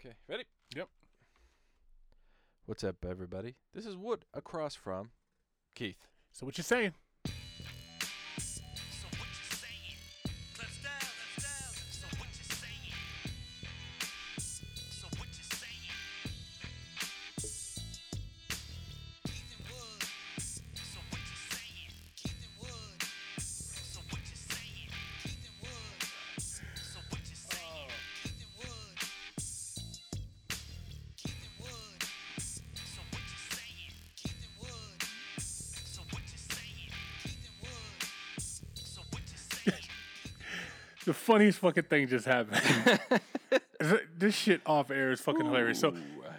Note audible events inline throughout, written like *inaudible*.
Okay, ready? Yep. What's up, everybody? This is Wood across from Keith. So what you saying? Funniest fucking thing just happened. *laughs* this shit off air is fucking hilarious. So uh,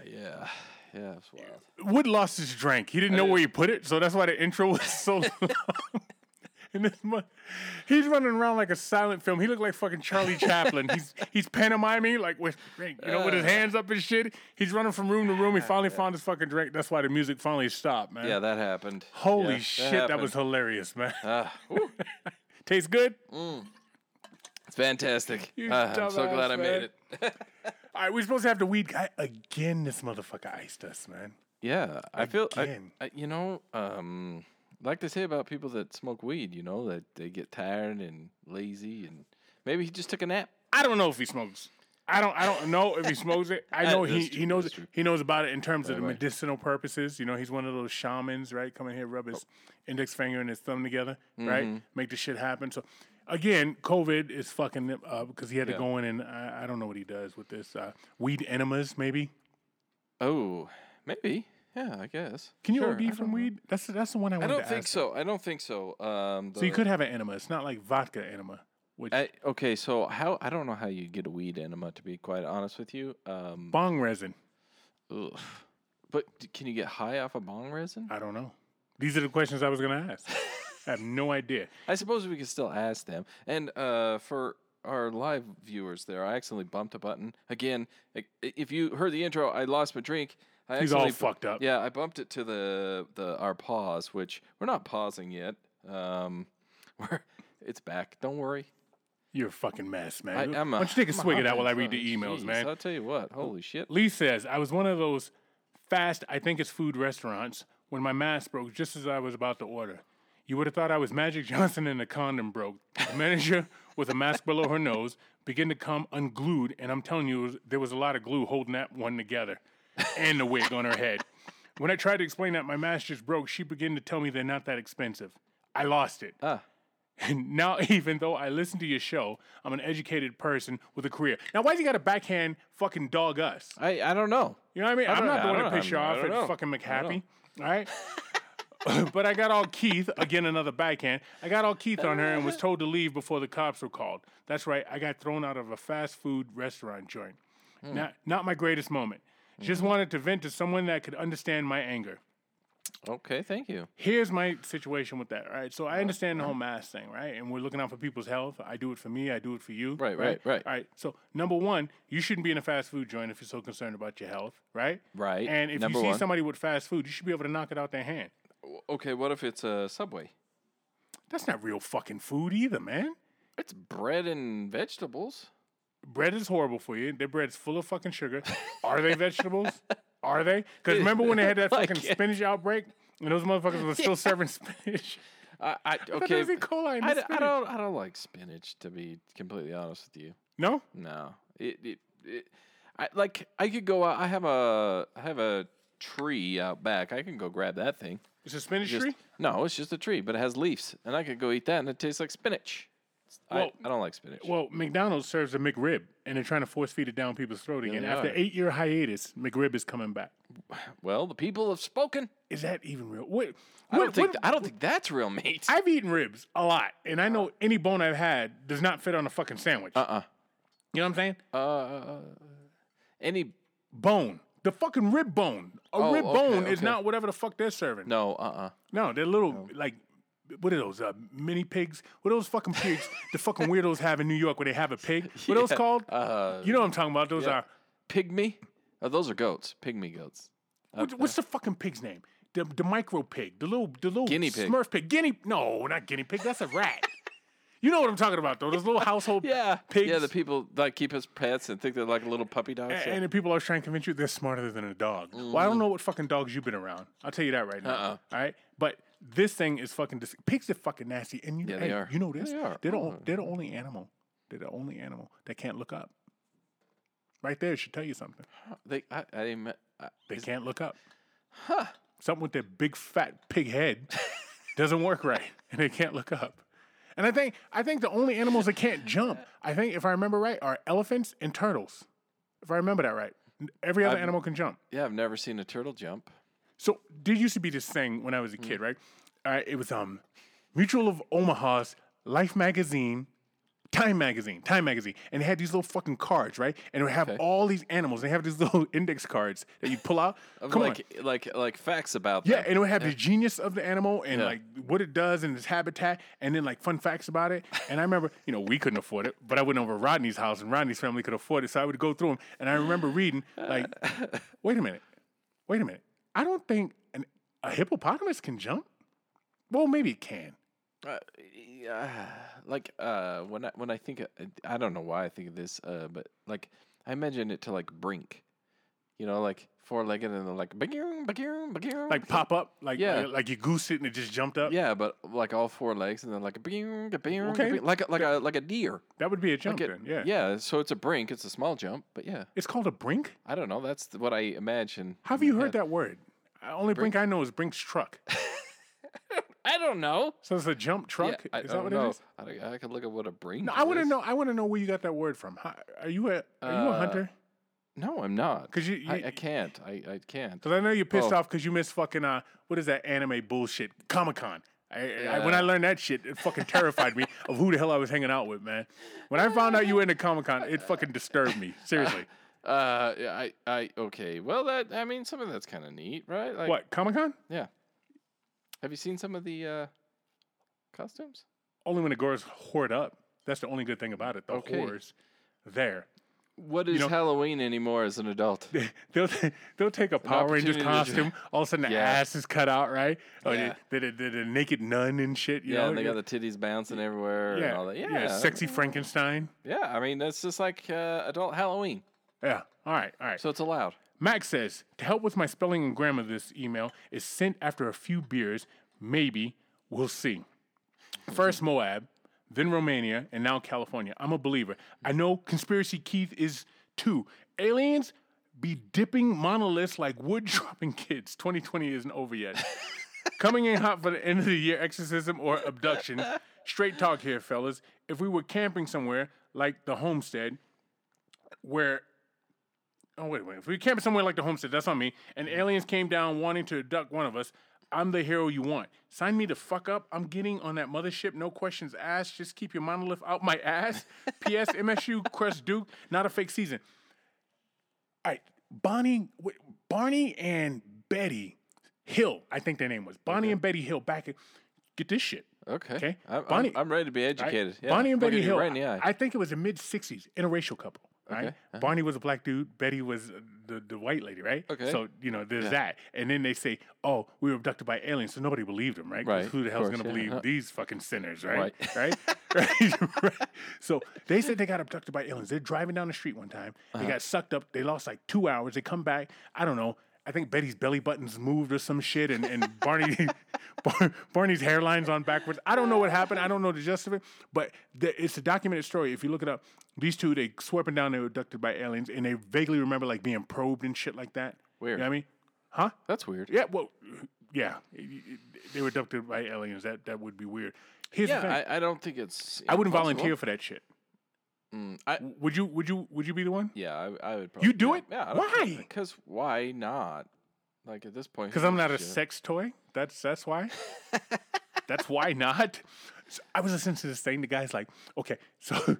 yeah, yeah, it's wild. Wood lost his drink. He didn't know where he put it, so that's why the intro was *laughs* so *laughs* long. And this mo- he's running around like a silent film. He looked like fucking Charlie Chaplin. He's he's pantomiming like with drink, you know, with his hands up and shit. He's running from room to room. He finally found his fucking drink. That's why the music finally stopped, man. Yeah, that happened. Holy Yeah, shit, that, happened. was hilarious, man. Ah, woo, Tastes good. it's fantastic. *laughs* You Ah, I'm so dumbass, glad I made man. it. *laughs* *laughs* All right, we're supposed to have the weed guy again. This motherfucker iced us, man. Yeah, I feel. I, Again. I, you know, um, like they say about people that smoke weed. You know that they get tired and lazy, and maybe he just took a nap. I don't know if he smokes. I don't. I don't know if he smokes it. I know he, true, he knows that's true. he knows about it in terms of the right. medicinal purposes. You know, he's one of those shamans, right? Come in here, rub his index finger and his thumb together, Mm-hmm. right? Make the shit happen. So, again, COVID is fucking up because he had to go in and I, I don't know what he does with this uh, weed enemas. Maybe Oh, maybe. Yeah, I guess. can you Sure, OD from know. weed? That's that's the one I I don't think so. I don't think so. Um, So you could have an enema. It's not like vodka enema, which I, okay, so how I don't know how you get a weed enema to be quite honest with you. Um, bong resin. ugh. but can you get high off of bong resin? I don't know. These are the questions I was going to ask. *laughs* I have no idea. I suppose we could still ask them. And uh, for our live viewers there, I accidentally bumped a button again. If you heard the intro, I lost my drink. I He's all fucked up. Yeah, I bumped it to the the our pause, which we're not pausing yet. Um, *laughs* we're it's back. Don't worry. You're a fucking mess, man. I, I'm a, Why don't you take a I'm swig of that while I read the emails, Jeez, man? I'll tell you what. Holy shit. Lee says, I was one of those fast, I think it's food restaurants when my mask broke just as I was about to order. You would have thought I was Magic Johnson and the condom broke. The manager, with a mask below her nose, began to come unglued, and I'm telling you, was- there was a lot of glue holding that one together and the wig on her head. When I tried to explain that my mask just broke, she began to tell me they're not that expensive. I lost it. Ah. And now, *laughs* even though I listen to your show, I'm an educated person with a career. Now, why do you got to backhand fucking dog us? I, I don't know. You know what I mean? I I'm don't- not I the one don't to piss you I off don't at know. fucking McHappy. All right? *laughs* *laughs* but I got all Keith, again, another backhand. I got all Keith on her and was told to leave before the cops were called. That's right. I got thrown out of a fast food restaurant joint. Hmm. Not, not my greatest moment. Just hmm. wanted to vent to someone that could understand my anger. Okay, thank you. Here's my situation with that, all right? So I uh-huh. understand the whole uh-huh. mask thing, right? And we're looking out for people's health. I do it for me, I do it for you. Right, right, right. All right. So number one, you shouldn't be in a fast food joint if you're so concerned about your health, right? Right. And if Number you see one. somebody with fast food, you should be able to knock it out their hand. Okay, what if it's a Subway? That's not real fucking food either, man. It's bread and vegetables. Bread is horrible for you. Their bread's full of fucking sugar. Are they vegetables? Are they? Because *laughs* remember when they had that fucking it. spinach outbreak and those motherfuckers were still *laughs* serving spinach? I, I okay. there's E. coli in I, I don't I don't like spinach to be completely honest with you. No? No, it it, it I like I could go out. I have a I have a tree out back. I can go grab that thing. It's a spinach Just, tree? no, it's just a tree, but it has leaves, and I could go eat that, and it tastes like spinach. Well- I, I don't like spinach. Well, McDonald's serves a McRib, and they're trying to force feed it down people's throat again. they After are. eight year hiatus, McRib is coming back. well, the people have spoken. Is that even real? What, I don't what- think what- I don't think that's real meat. I've eaten ribs a lot, and I know any bone I've had does not fit on a fucking sandwich. uh uh you know what I'm saying? Uh, any Bone, the fucking rib bone. A Oh, rib okay, bone is okay. not whatever the fuck they're serving. no uh uh No, they're little like. What are those? Uh, mini pigs? What are those fucking pigs the fucking weirdos have in New York where they have a pig? *laughs* What are those Yeah, called? Uh, you know what I'm talking about. Those are. pygmy. Oh, those are goats. Pygmy goats. What, what's the fucking pig's name? The the micro pig, the little the little Guinea pig. Smurf pig, guinea. No, not guinea pig. That's a rat. You know what I'm talking about, though. Those little household *laughs* Yeah, pigs. yeah. The people like keep as pets and think they're like little puppy dogs. A- yeah. And the people always trying to convince you they're smarter than a dog. Well, I don't mm-hmm. know what fucking dogs you've been around. I'll tell you that right now. Uh-uh. All right, but this thing is fucking. Dis- pigs are fucking nasty, and you, Yeah, hey, they are. you know this. They are. They're the, Oh. they're the only animal. They're the only animal that can't look up. Right there should tell you something. they, I, I didn't. I, They can't look up. Huh. Something with their big fat pig head *laughs* doesn't work right, and they can't look up. And I think I think the only animals that can't jump, I think if I remember right, are elephants and turtles. If I remember that right, every other I've- animal can jump. Yeah, I've never seen a turtle jump. So there used to be this thing when I was a kid, right? Uh, it was um, Mutual of Omaha's Life magazine, Time magazine, Time magazine, and it had these little fucking cards, right? And it would have Okay. all these animals. They have these *laughs* little index cards that you pull out. *laughs* Come on. like, like, like facts about Yeah, them. and it would have the genius of the animal and Yeah. like what it does and its habitat, and then like fun facts about it. *laughs* And I remember, you know, we couldn't afford it, but I went over to Rodney's house, and Rodney's family could afford it, so I would go through them. And I remember reading, like, wait a minute, wait a minute, I don't think an, a hippopotamus can jump. Well, maybe it can. Uh, yeah, like uh, when I when I think I don't know why I think of this, uh, but like I imagine it to like Brink, you know, like four legged and they're like bagoon, bagoon. Like pop up, like Yeah. like, like you goose it and it just jumped up. yeah, but like all four legs and then like a Okay. like a, like a like a deer. That would be a jump Like then. Yeah. yeah. So it's a brink. It's a small jump, but yeah, It's called a brink. I don't know. That's what I imagine. How have you heard that word? Uh, Only brink I know is Brink's truck. *laughs* I don't know. So it's a jump truck. Yeah, I, is that what know. it is? I, don't- I could look at what a brink. No, I want to know. I want to know where you got that word from. How, are you a Are you a Uh, hunter? No, I'm not. 'Cause you- I, you- I can't. I, I can't. Because I know you're pissed Oh. off because you missed fucking uh what is that anime bullshit Comic Con. I, I, when I Yeah. learned that shit, it fucking terrified me *laughs* of who the hell I was hanging out with, man. When I found out you were into Comic Con, it fucking disturbed me. *laughs* Seriously. Uh, yeah, I, I, okay. Well, that, I mean, some of that's kind of neat, right? Like, what Comic Con? Yeah. Have you seen some of the uh, costumes? Only when the girls hoard up. That's the only good thing about it. The Okay. whores there. What is know- Halloween anymore as an adult? *laughs* They'll they'll take a Power Rangers costume. All of a sudden, the Yeah. ass is cut out, right? Or Yeah. the, the, the, the naked nun and shit. You yeah, know? and they got the titties bouncing everywhere and yeah, all that. Yeah, yeah, sexy Frankenstein. Yeah, I mean, that's just like uh, adult Halloween, Yeah. All right. All right. so it's allowed. Max says, to help with my spelling and grammar, this email is sent after a few beers. Maybe we'll see. First Moab, then Romania, and now California. I'm a believer. I know Conspiracy Keith is too. Aliens be dipping monoliths like wood *laughs* dropping kids. 2020 isn't over yet. *laughs* Coming in hot for the end of the year exorcism or abduction. Straight talk here, fellas. If we were camping somewhere like the homestead, where Oh wait, wait. If we camp somewhere like the homestead, that's on me. And mm-hmm. aliens came down wanting to abduct one of us. I'm the hero you want. Sign me the fuck up. I'm getting on that mothership. No questions asked. Just keep your monolith out my ass. *laughs* P.S. MSU Crest Duke. Not a fake season. All right, Bonnie, wait, Barney and Betty Hill. I think their name was Bonnie and Betty Hill. Back. in- Get this shit. Okay. Okay. I'm, Bonnie- I'm, I'm ready to be educated. Bonnie and Betty you Hill. Right in the eye. I, I think it was a mid '60s interracial couple. Right. Okay, uh-huh. Barney was a black dude. Betty was the, the white lady. Right. Okay. So you know, there's Yeah. that. And then they say, "Oh, we were abducted by aliens," so nobody believed them. Right. Right, Who the hell's gonna yeah, believe uh-huh. these fucking sinners? Right. Right. *laughs* Right. right. *laughs* right. So they said they got abducted by aliens. They're driving down the street one time. They Uh-huh. got sucked up. They lost like two hours. They come back. I don't know. I think Betty's belly buttons moved or some shit, and, and Barney *laughs* Bar- Barney's hairline's on backwards. I don't know what happened. I don't know the gist of it, but the, it's a documented story. If you look it up, these two they and down they were abducted by aliens, and they vaguely remember like being probed and shit like that. Weird. You know what I mean? Huh? That's weird. Yeah. Well, yeah. They were abducted by aliens. That that would be weird. Here's the Yeah, thing. I, I don't think it's. I wouldn't impossible. volunteer for that shit. Mm, I, Would you? Would you? Would you be the one? yeah, I, I would. Probably, You do yeah, it? Yeah. Why? Because why not? Like at this point. Because I'm not a sex toy. That's that's why. *laughs* that's why not. So I was listening to this thing. The guy's like, okay, so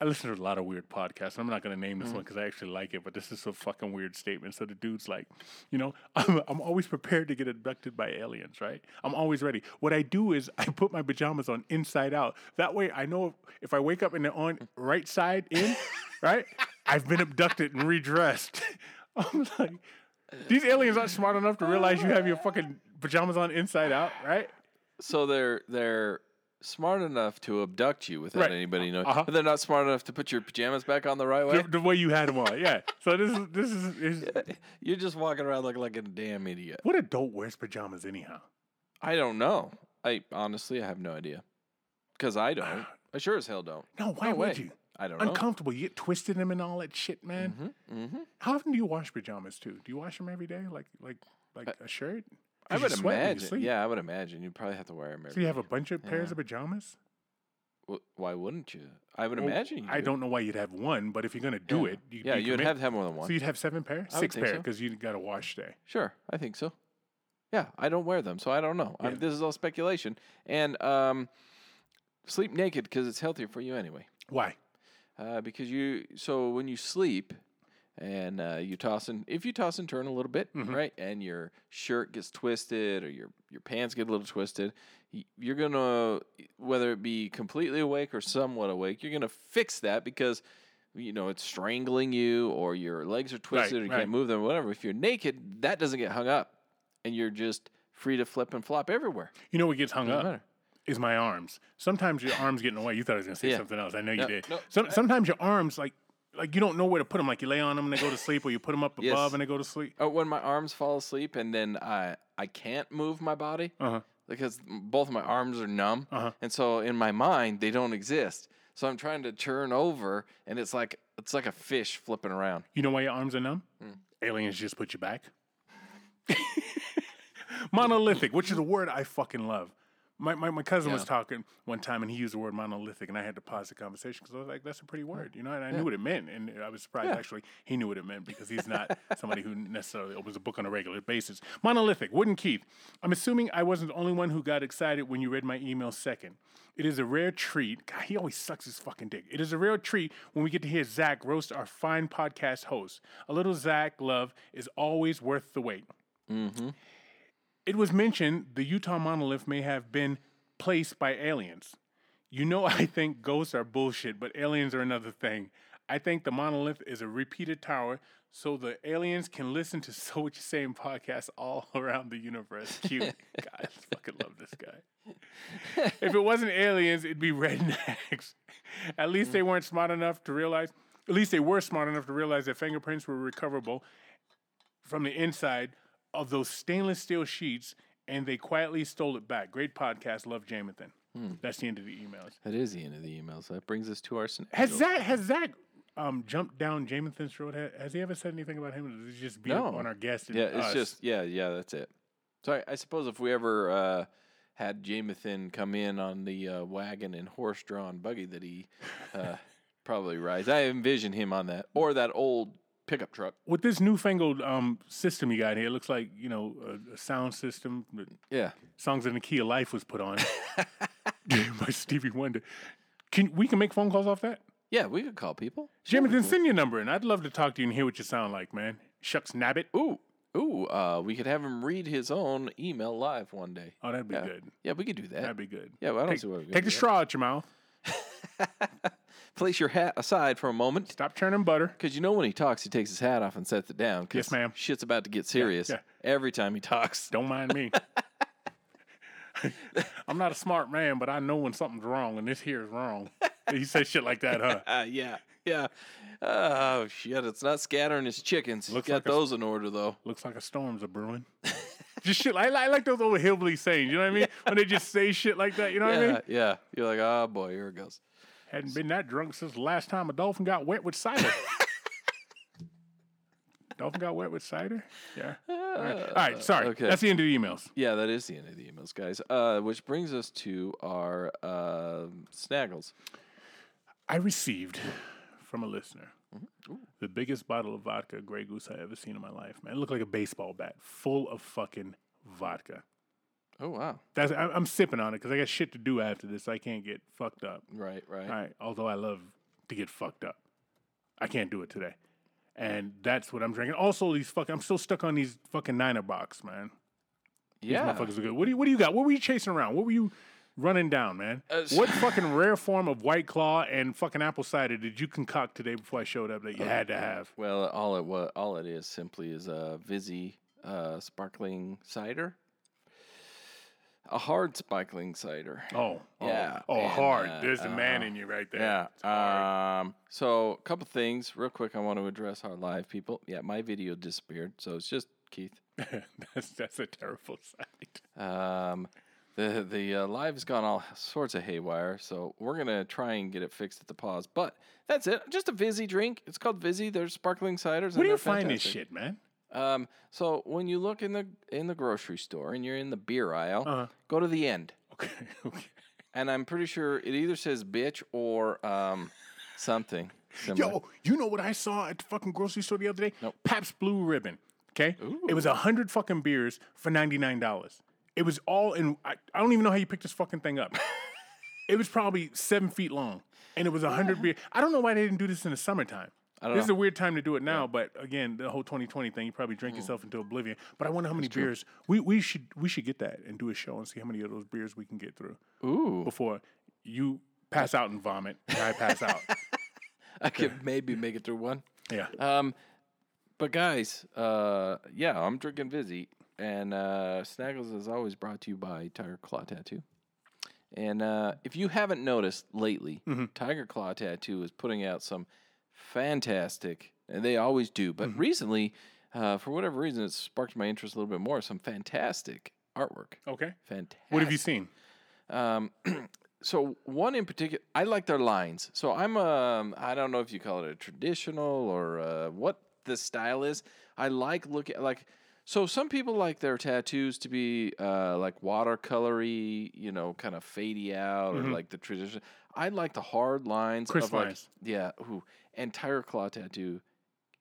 I listen to a lot of weird podcasts. I'm not going to name this mm. one because I actually like it, but this is a fucking weird statement. So the dude's like, you know, *laughs* I'm, I'm always prepared to get abducted by aliens, right? I'm always ready. What I do is I put my pajamas on inside out. That way I know if I wake up and they're on right side in, *laughs* right, I've been abducted and redressed. *laughs* I'm like, these aliens aren't smart enough to realize you have your fucking pajamas on inside out, right? So they're they're smart enough to abduct you without Right. anybody knowing, Uh-huh. but they're not smart enough to put your pajamas back on the right way. the, the way you had them on. Yeah. So this is this is, is *laughs* You're just walking around looking like a damn idiot. what adult wears pajamas anyhow? I don't know. I honestly, I have no idea. Because I don't. I sure as hell don't. No, why would you? I don't know. Uncomfortable. You get twisted in them and all that shit, man. Mm-hmm. How often do you wash pajamas too? Do you wash them every day, like like like a shirt? I would sweat when you imagine. Yeah, I would imagine. You'd probably have to wear them every So you have a bunch of pairs Yeah. of pajamas? Wh- Why wouldn't you? I would Well, imagine. You I do. don't know why you'd have one, but if you're gonna do Yeah. it, you, Yeah, you you'd commit- have to have more than one. So you'd have seven pair, I would six think pair, so. because you got a wash day. Sure, I think so. Yeah, I don't wear them, so I don't know. Yeah. This is all speculation. And um, sleep naked because it's healthier for you anyway. Why? Uh, because you, so when you sleep and uh, you toss and if you toss and turn a little bit, Mhm. right, and your shirt gets twisted or your your pants get a little twisted, you're gonna whether it be completely awake or somewhat awake, you're gonna fix that because you know it's strangling you or your legs are twisted or you right. can't move them, whatever. If you're naked, that doesn't get hung up, and you're just free to flip and flop everywhere. You know what gets hung up? matter. Is my arms. Sometimes your arms get in the way. You thought I was gonna say Yeah. something else. I know you No, did. no, Some, sometimes your arms like like you don't know where to put them. Like you lay on them and they go to sleep, or you put them up above Yes. and they go to sleep. Oh, when my arms fall asleep and then I I can't move my body Uh huh. because both my arms are numb, Uh-huh. and so in my mind they don't exist. So I'm trying to turn over, and it's like it's like a fish flipping around. You know why your arms are numb? Hmm. Aliens just put you back. *laughs* monolithic, which is a word I fucking love. My, my, my cousin was talking one time and he used the word monolithic and I had to pause the conversation because I was like, that's a pretty word, you know, and I knew what it meant. And I was surprised Yeah. actually he knew what it meant because he's not somebody who necessarily opens a book on a regular basis. Monolithic, Wood and Keith. I'm assuming I wasn't the only one who got excited when you read my email second. It is a rare treat. God, he always sucks his fucking dick. It is a rare treat when we get to hear Zach roast our fine podcast host. A little Zach love is always worth the wait. Mm-hmm. It was mentioned the Utah monolith may have been placed by aliens. You know, *laughs* I think ghosts are bullshit, but aliens are another thing. I think the monolith is a repeater tower so the aliens can listen to *laughs* So What You Saying podcasts all *laughs* around the universe. Cute. God, I fucking love this guy. if it wasn't aliens, it'd be rednecks. At least they mm. weren't smart enough to realize, at least they were smart enough to realize that fingerprints were recoverable from the inside of those stainless steel sheets, and they quietly stole it back. Great podcast. Love Jamathan. That's the end of the emails. That is the end of the emails. That brings us to our scenario. Has Zach has Zach um, jumped down Jamathan's throat? Ha- Has he ever said anything about him? Or does he just be No. on our guest? Yeah, it's us? just yeah, yeah. That's it. So I, I suppose if we ever uh, had Jamathan come in on the uh, wagon and horse-drawn buggy that he uh, *laughs* probably rides, I envision him on that or that old pickup truck. with this newfangled um, system you got here. It looks like you know a, a sound system. Yeah, Songs in the Key of Life was put on *laughs* by Stevie Wonder. Can we can make phone calls off that? yeah. We could call people. Jamathan, send your number, and I'd love to talk to you and hear what you sound like, man. Shucks nabbit. Ooh, ooh. Uh, we could have him read his own email live one day. Oh, that'd be Yeah. good. Yeah, we could do that. That'd be good. yeah, well, I don't Take, see what. we're take the straw out your mouth. *laughs* Place your hat aside for a moment. Stop churning butter. Because you know when he talks, he takes his hat off and sets it down. 'cause Yes, ma'am. Shit's about to get serious yeah. every time he talks. *laughs* Don't mind me. *laughs* I'm not a smart man, but I know when something's wrong, and this here is wrong. *laughs* he says shit like that, huh? Uh, yeah, yeah. Oh shit! It's not scattering his chickens. Looks Got like a- those in order though. Looks like a storm's a brewing. just shit. I, I like those old hillbilly sayings. You know what I mean? When they just say shit like that. You know what I Yeah, mean? yeah. You're like, oh boy, here it goes. Hadn't been that drunk since the last time a dolphin got wet with cider. *laughs* dolphin got wet with cider? Yeah. All right. All right. Sorry. okay. That's the end of the emails. Yeah, that is the end of the emails, guys. Uh, which brings us to our uh, snaggles. I received from a listener Mm-hmm. the biggest bottle of vodka Grey Goose I ever seen in my life. Man, it looked like a baseball bat full of fucking vodka. Oh wow! That's I, I'm sipping on it because I got shit to do after this. I can't get fucked up. Right, right. All right. Although I love to get fucked up, I can't do it today. And that's what I'm drinking. Also, these fucking I'm still stuck on these fucking Niner box, man. These Yeah. motherfuckers are good. What do you What do you got? What were you chasing around? What were you running down, man? Uh, what fucking rare form of White Claw and fucking apple cider did you concoct today before I showed up that you had to have? Well, all it wa all it is simply is a Vizzy uh, sparkling cider. A hard sparkling cider. Oh, oh, Yeah, Oh, and, hard. uh, There's the man uh-huh. in you right there. Yeah. Um. So a couple things, real quick. I want to address our live people. Yeah, my video disappeared, so it's just Keith. *laughs* that's that's a terrible sight. Um, the the uh, live has gone all sorts of haywire, so we're gonna try and get it fixed at the pause. But that's it. Just a Vizzy drink. It's called Vizzy. There's sparkling ciders. Where do you find this shit, man? Um, so when you look in the in the grocery store and you're in the beer aisle, Uh-huh. go to the end, Okay, *laughs* okay. and I'm pretty sure it either says bitch or um something. Similar. Yo, you know what I saw at the fucking grocery store the other day? Nope. Pabst Blue Ribbon. Okay, Ooh. it was a hundred fucking beers for ninety nine dollars. It was all in. I, I don't even know how you picked this fucking thing up. *laughs* it was probably seven feet long, and it was a hundred beer. I don't know why they didn't do this in the summertime. I don't This is a weird time to do it now, but again, the whole 2020 thing, you probably Mm. drink yourself into oblivion. But I wonder how many beers we, we should we should get that and do a show and see how many of those beers we can get through Ooh, before you pass out and vomit and I pass out. *laughs* I could *laughs* maybe make it through one. Yeah. Um, but guys, uh, yeah, I'm drinking Vizzy, and uh, Snaggles is always brought to you by Tiger Claw Tattoo. And uh, if you haven't noticed lately, Tiger Claw Tattoo is putting out some fantastic, and they always do, but recently, uh, for whatever reason, it sparked my interest a little bit more. Some fantastic artwork. Okay. Fantastic. What have you seen? Um, *clears throat* so one in particular, I like their lines. So I'm um, I don't know if you call it a traditional or uh, what the style is. I like looking like. So some people like their tattoos to be uh, like watercolory, you know, kind of fadey out, or like the tradition. I like the hard lines, of like, yeah. Ooh, and Claw tattoo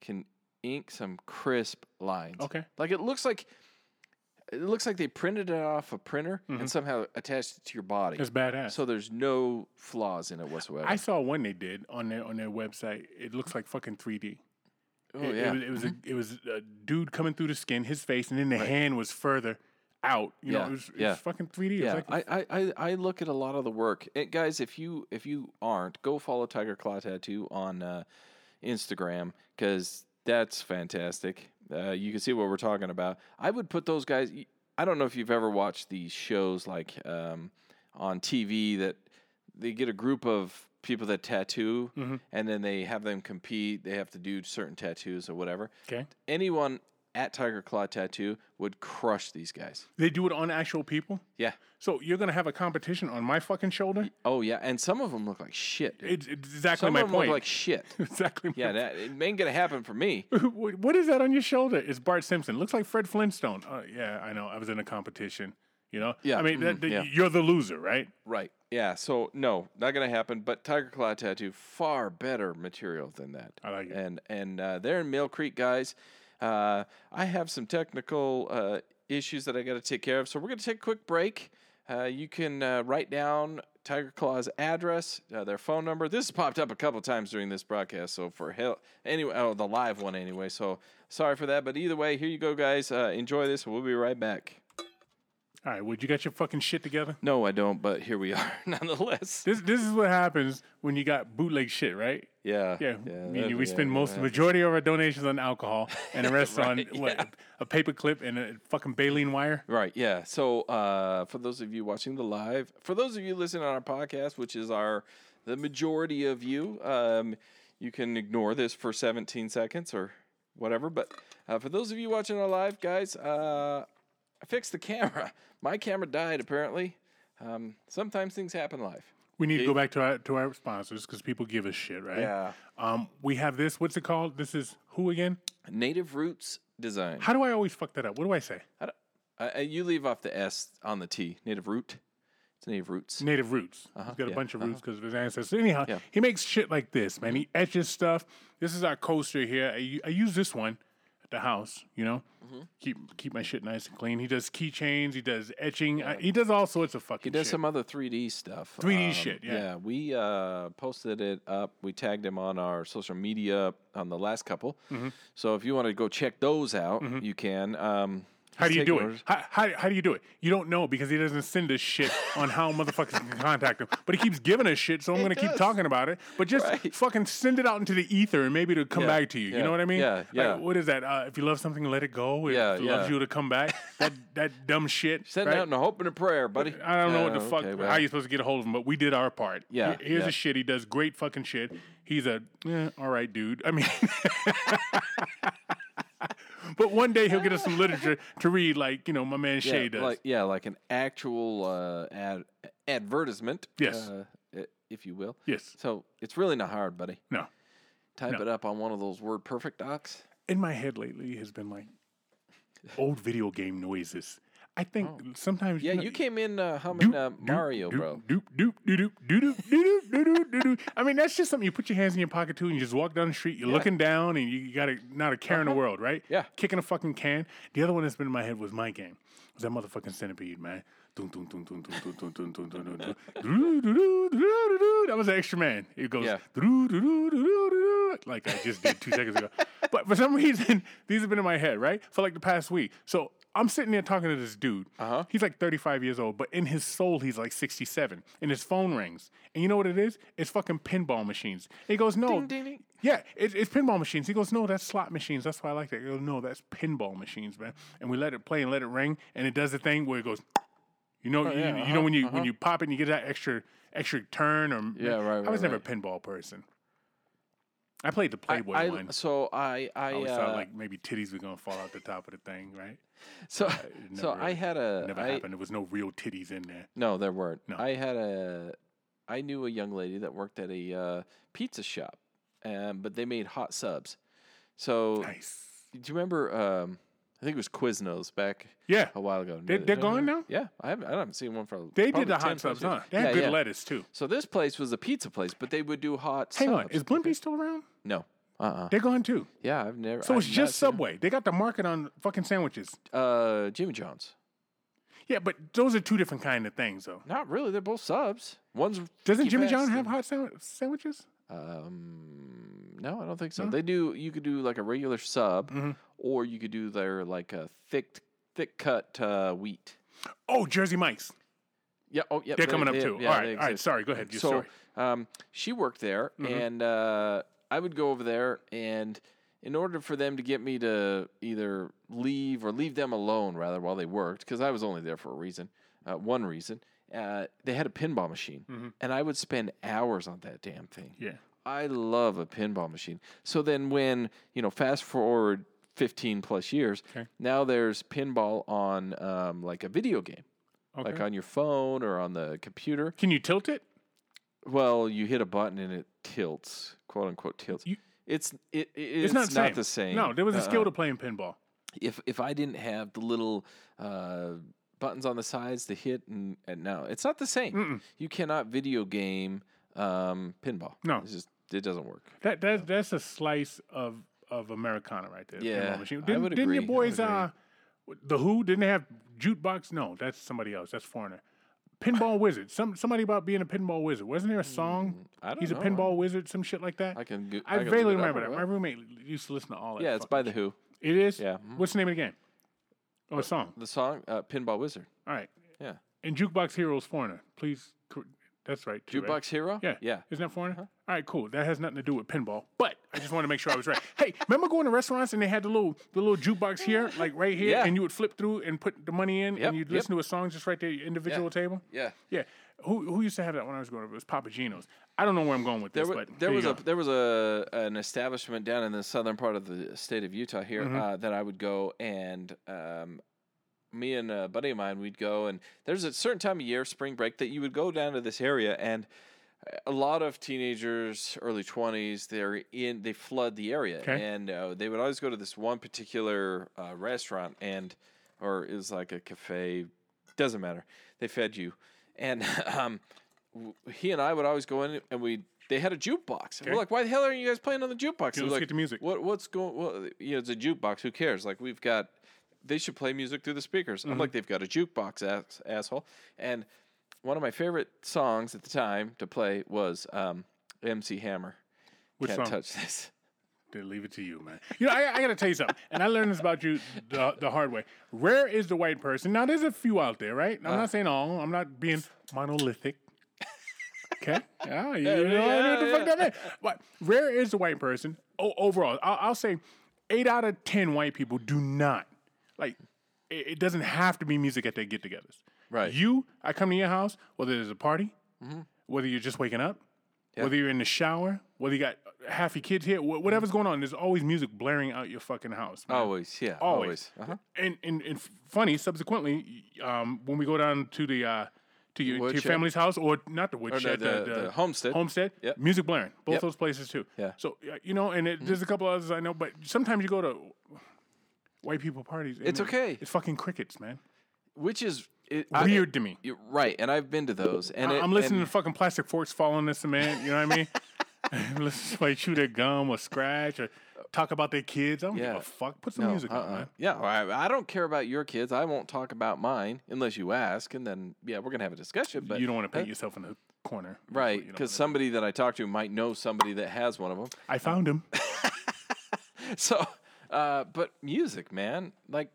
can ink some crisp lines. Okay. Like it looks like it looks like they printed it off a printer and mm-hmm. somehow attached it to your body. That's badass. So there's no flaws in it whatsoever. I saw one they did on their on their website. It looks like fucking 3D. oh It, yeah. it it was a it was a dude coming through the skin, his face, and then the hand was further out. You know, Yeah, it was, it yeah. was fucking 3D. It was yeah, like I, I, I, look at a lot of the work. And guys, if you if you aren't, go follow Tiger Claw Tattoo on uh, Instagram because that's fantastic. Uh, you can see what we're talking about. I would put those guys. I don't know if you've ever watched these shows like um, on TV that they get a group of people that tattoo Mm-hmm. and then they have them compete. They have to do certain tattoos or whatever. okay. Anyone at Tiger Claw Tattoo would crush these guys. They do it on actual people. Yeah. So you're gonna have a competition on my fucking shoulder? Oh yeah, and some of them look like shit. It's, exactly some my of them point. look like shit. *laughs* exactly. my Yeah, that it ain't gonna happen for me. *laughs* What is that on your shoulder? It's Bart Simpson. Looks like Fred Flintstone. Uh, yeah, I know. I was in a competition. You know. Yeah, I mean, that, mhm, that- yeah. you're the loser, right? Right. Yeah. So no, not gonna happen. But Tiger Claw Tattoo, far better material than that. I like it. And and uh, they're in Mill Creek, guys. Uh, I have some technical uh, issues that I got to take care of, so we're gonna take a quick break. Uh, you can uh, write down Tiger Claw's address, uh, their phone number. This has popped up a couple times during this broadcast, so for hell, anyway, oh, the live one anyway. So sorry for that, but either way, here you go, guys. Uh, enjoy this. We'll be right back. All right. Would you got your fucking shit together? No, I don't, but here we *laughs* are, nonetheless. This this is what happens when you got bootleg shit, right? Yeah. Yeah, me and you, we yeah, spend most yeah. majority of our donations on alcohol, *laughs* and the rest Right, on what yeah. a paper clip and a fucking baleen wire. Right, yeah. So uh, for those of you watching the live, for those of you listening on our podcast, which is our the majority of you, um, you can ignore this for 17 seconds or whatever. But uh, for those of you watching our live, guys, uh, I fixed the camera. *laughs* My camera died apparently. Um, sometimes things happen live. We need to go back to our to our sponsors because people give us shit, right? Yeah. Um, we have this. What's it called? This is who again? Native Roots Design. How do I always fuck that up? What do I say? I don't- uh, you leave off the S on the T. Native Root. It's Native Roots. Native roots. He's got a Uh-huh, yeah, bunch of roots because of his ancestors. Anyhow, Yeah. he makes shit like this, man. He etches stuff. This is our coaster here. I use this one the house. You know, Mm-hmm. keep keep my shit nice and clean. He does keychains. He does etching. I, he does all sorts of fucking. He does shit. some other 3D stuff. 3D shit, yeah. Yeah, we uh, posted it up. We tagged him on our social media on the last couple. Mm-hmm. So if you want to go check those out, you can. Um, How do you do it? How, how, how do you do it? You don't know because he doesn't send us shit on how motherfuckers can contact him. But he keeps giving us shit, so I'm going to keep talking about it. But just Right. fucking send it out into the ether and maybe it'll come Yeah, back to you. You know what I mean? yeah, Like, yeah. what is that? Uh, if you love something, let it go. If Yeah, it loves you to come back. That that dumb shit. Send right? out in a hope and a prayer, buddy. I don't know what the fuck okay, well, how you supposed to get a hold of him, but we did our part. Yeah, Here- here's yeah. a shit. He does great fucking shit. He's a eh, all right dude. I mean, *laughs* but one day he'll get us some literature *laughs* to read, like you know my man Shay yeah, does. like yeah, like an actual uh, ad advertisement. Yes. uh, if you will. yes. So it's really not hard, buddy. No. Type No. it up on one of those WordPerfect docs. In my head lately has been like old video game noises. I think sometimes Oh. Yeah, know, you came in uh, humming doop, uh, Mario, doop, bro. Doop doop doop doop doop doop doop doop doop doop. I mean, that's just something you put your hands in your pocket too, and you just walk down the street. You're looking down, and you got a, not a care in the world, right? Yeah. Kicking a fucking can. The other one that's been in my head was my game. Was that motherfucking centipede, man? That was an extra man. It goes Yeah. like I just did two seconds ago. But for some *laughs* reason, these have been in my head, right? For like the past week. So I'm sitting there talking to this dude. Uh-huh. He's like 35 years old, but in his soul, he's like 67. And his phone rings. And you know what it is? It's fucking pinball machines. He goes, no. Ding, ding, ding. Yeah, it, it's pinball machines. He goes, no, that's slot machines. That's why I like that. He goes, no, that's pinball machines, man. And we let it play and let it ring, and it does the thing where it goes, you know, you, Oh, yeah, you know uh-huh, when you when you pop it and you get that extra extra turn or Yeah, right, I right, was never a pinball person. I played the Playboy I, one. so I I, I always uh, thought like maybe titties were gonna fall out the top of the thing, right? *laughs* so it so I had a never I- happened. There was no real titties in there. no there weren't. No. I had a I knew a young lady that worked at a uh, pizza shop, um, but they made hot subs. So Nice. do you remember? Um, I think it was Quiznos back Yeah, a while ago. They- they're gone now? Yeah, I haven't I haven't seen one for. A They did the 10 hot subs, huh? They had Yeah, good yeah. lettuce too. So this place was a pizza place, but they would do hot. Hang on, is Blimpie still around? No. Uh. uh They're gone too. Yeah, I've never. So I've it's not just. Subway. They got the market on fucking sandwiches. Uh, Jimmy John's. Yeah, but those are two different kind of things, though. Not really. They're both subs. One's Doesn't Jimmy John have hot sand- sandwiches? Um, no, I don't think so. They do. You could do like a regular sub, Mm-hmm. or you could do their like a thick, thick cut uh, wheat. Oh, Jersey Mike's. Yeah. Oh, yeah. They're they- coming up too. all right, all right. Sorry, go ahead. Your so, story. um, she worked there, Mm-hmm. and uh, I would go over there, and in order for them to get me to either leave or leave them alone, rather, while they worked, because I was only there for a reason, uh, one reason. Uh, they had a pinball machine, and I would spend hours on that damn thing. Mm-hmm. Yeah. I love a pinball machine. So then, when you know, fast forward fifteen plus years, Okay. now there's pinball on um, like a video game, like on your phone or on the computer. Can you tilt it? Well, you hit a button and it tilts, quote unquote tilts. You- it's it, it- It's, it's, not, same. the same. No, there was a skill Uh-uh. to playing pinball. If if I didn't have the little uh, buttons on the sides to hit and, and no, it's not the same. Mm-mm. You cannot video game um, pinball. No. it's just it doesn't work. That that that's a slice of of Americana right there. the Yeah, Didn't, didn't your boys uh the Who didn't they have jukebox? No, that's somebody else. That's foreigner. Pinball wizard. Some somebody about being a pinball wizard. Wasn't there a song? Mm, I don't He's a pinball wizard, some shit like that. I can. Go, I, can look vaguely it up remember that. My roommate used to listen to all that. Yeah, it's by the Who. It is. Yeah, mhm. What's the name of the game? Oh, a song. The song uh, Pinball Wizard. All right. Yeah. And Jukebox Heroes Foreigner. Please. cor- That's right. too, right? Jukebox Hero. Yeah. Yeah. Isn't that foreigner? All right, cool. That has nothing to do with pinball. But I just wanted to make sure I was right. *laughs* hey, remember going to restaurants and they had the little the little jukebox here, like right here, Yeah. and you would flip through and put the money in Yep, and you'd yep. listen to a song just right there, your individual table? Yeah. Yeah. Who who used to have that when I was growing up? It was Papa Gino's. I don't know where I'm going with There, this, but there here was a there was a an establishment down in the southern part of the state of Utah here Mm-hmm. uh, that I would go and um, me and a buddy of mine we'd go and there's a certain time of year spring break that you would go down to this area and a lot of teenagers early 20s they're in they flood the area Okay. and uh, they would always go to this one particular uh, restaurant and or it was like a cafe doesn't matter they fed you and *laughs* um, w- he and I would always go in and we they had a jukebox. And Okay. we're like, why the hell are you guys playing on the jukebox? Yeah, It was let's like, get the music. What what's going? Well, you know, it's a jukebox. Who cares? Like we've got, they should play music through the speakers. Mm-hmm. I'm like, they've got a jukebox, ass, asshole. And one of my favorite songs at the time to play was um, MC Hammer. Which Can't song? touch this. to leave it to you, man. You know, I, I got to tell you something, and I learned this about you the, the hard way. Rare is the white person. Now, there's a few out there, right? I'm not saying all. I'm not being monolithic. Okay. *laughs* Yeah, you, know what the fuck that meant. But rare is the white person. O- overall, I'll, I'll say eight out of ten white people do not like. It, it doesn't have to be music at their get-togethers. Right. You, I come to your house, whether there's a party, Mm-hmm. whether you're just waking up, whether you're in the shower, whether you got half your kids here, wh- whatever's going on, there's always music blaring out your fucking house. man. Always, yeah, Always. always. Uh-huh. And, and and funny, subsequently, um, when we go down to the uh, to your, to your family's house, or not the woodshed, the- the homestead. homestead, Yep. music blaring, both Yep. those places too. Yeah. Mm-hmm. So you know, and it, there's a couple others I know, but sometimes you go to white people parties. and It's okay. It's fucking crickets, man. Which is it, I- Weird to me. you're right, and I've been to those, and I- it, I'm listening and- to fucking plastic forks falling on the cement. You know what I mean? *laughs* Listen to somebody chew their gum or scratch or talk about their kids. I don't give Yeah. a fuck. Put some No, music on, uh-uh. man. Yeah, I, I don't care about your kids. I won't talk about mine unless you ask, and then yeah, we're gonna have a discussion. But you don't want to paint yourself in the corner, That's what right you don't because wanna somebody that I talk to might know somebody that has one of them. do. I found him. *laughs* So, uh, but music, man, like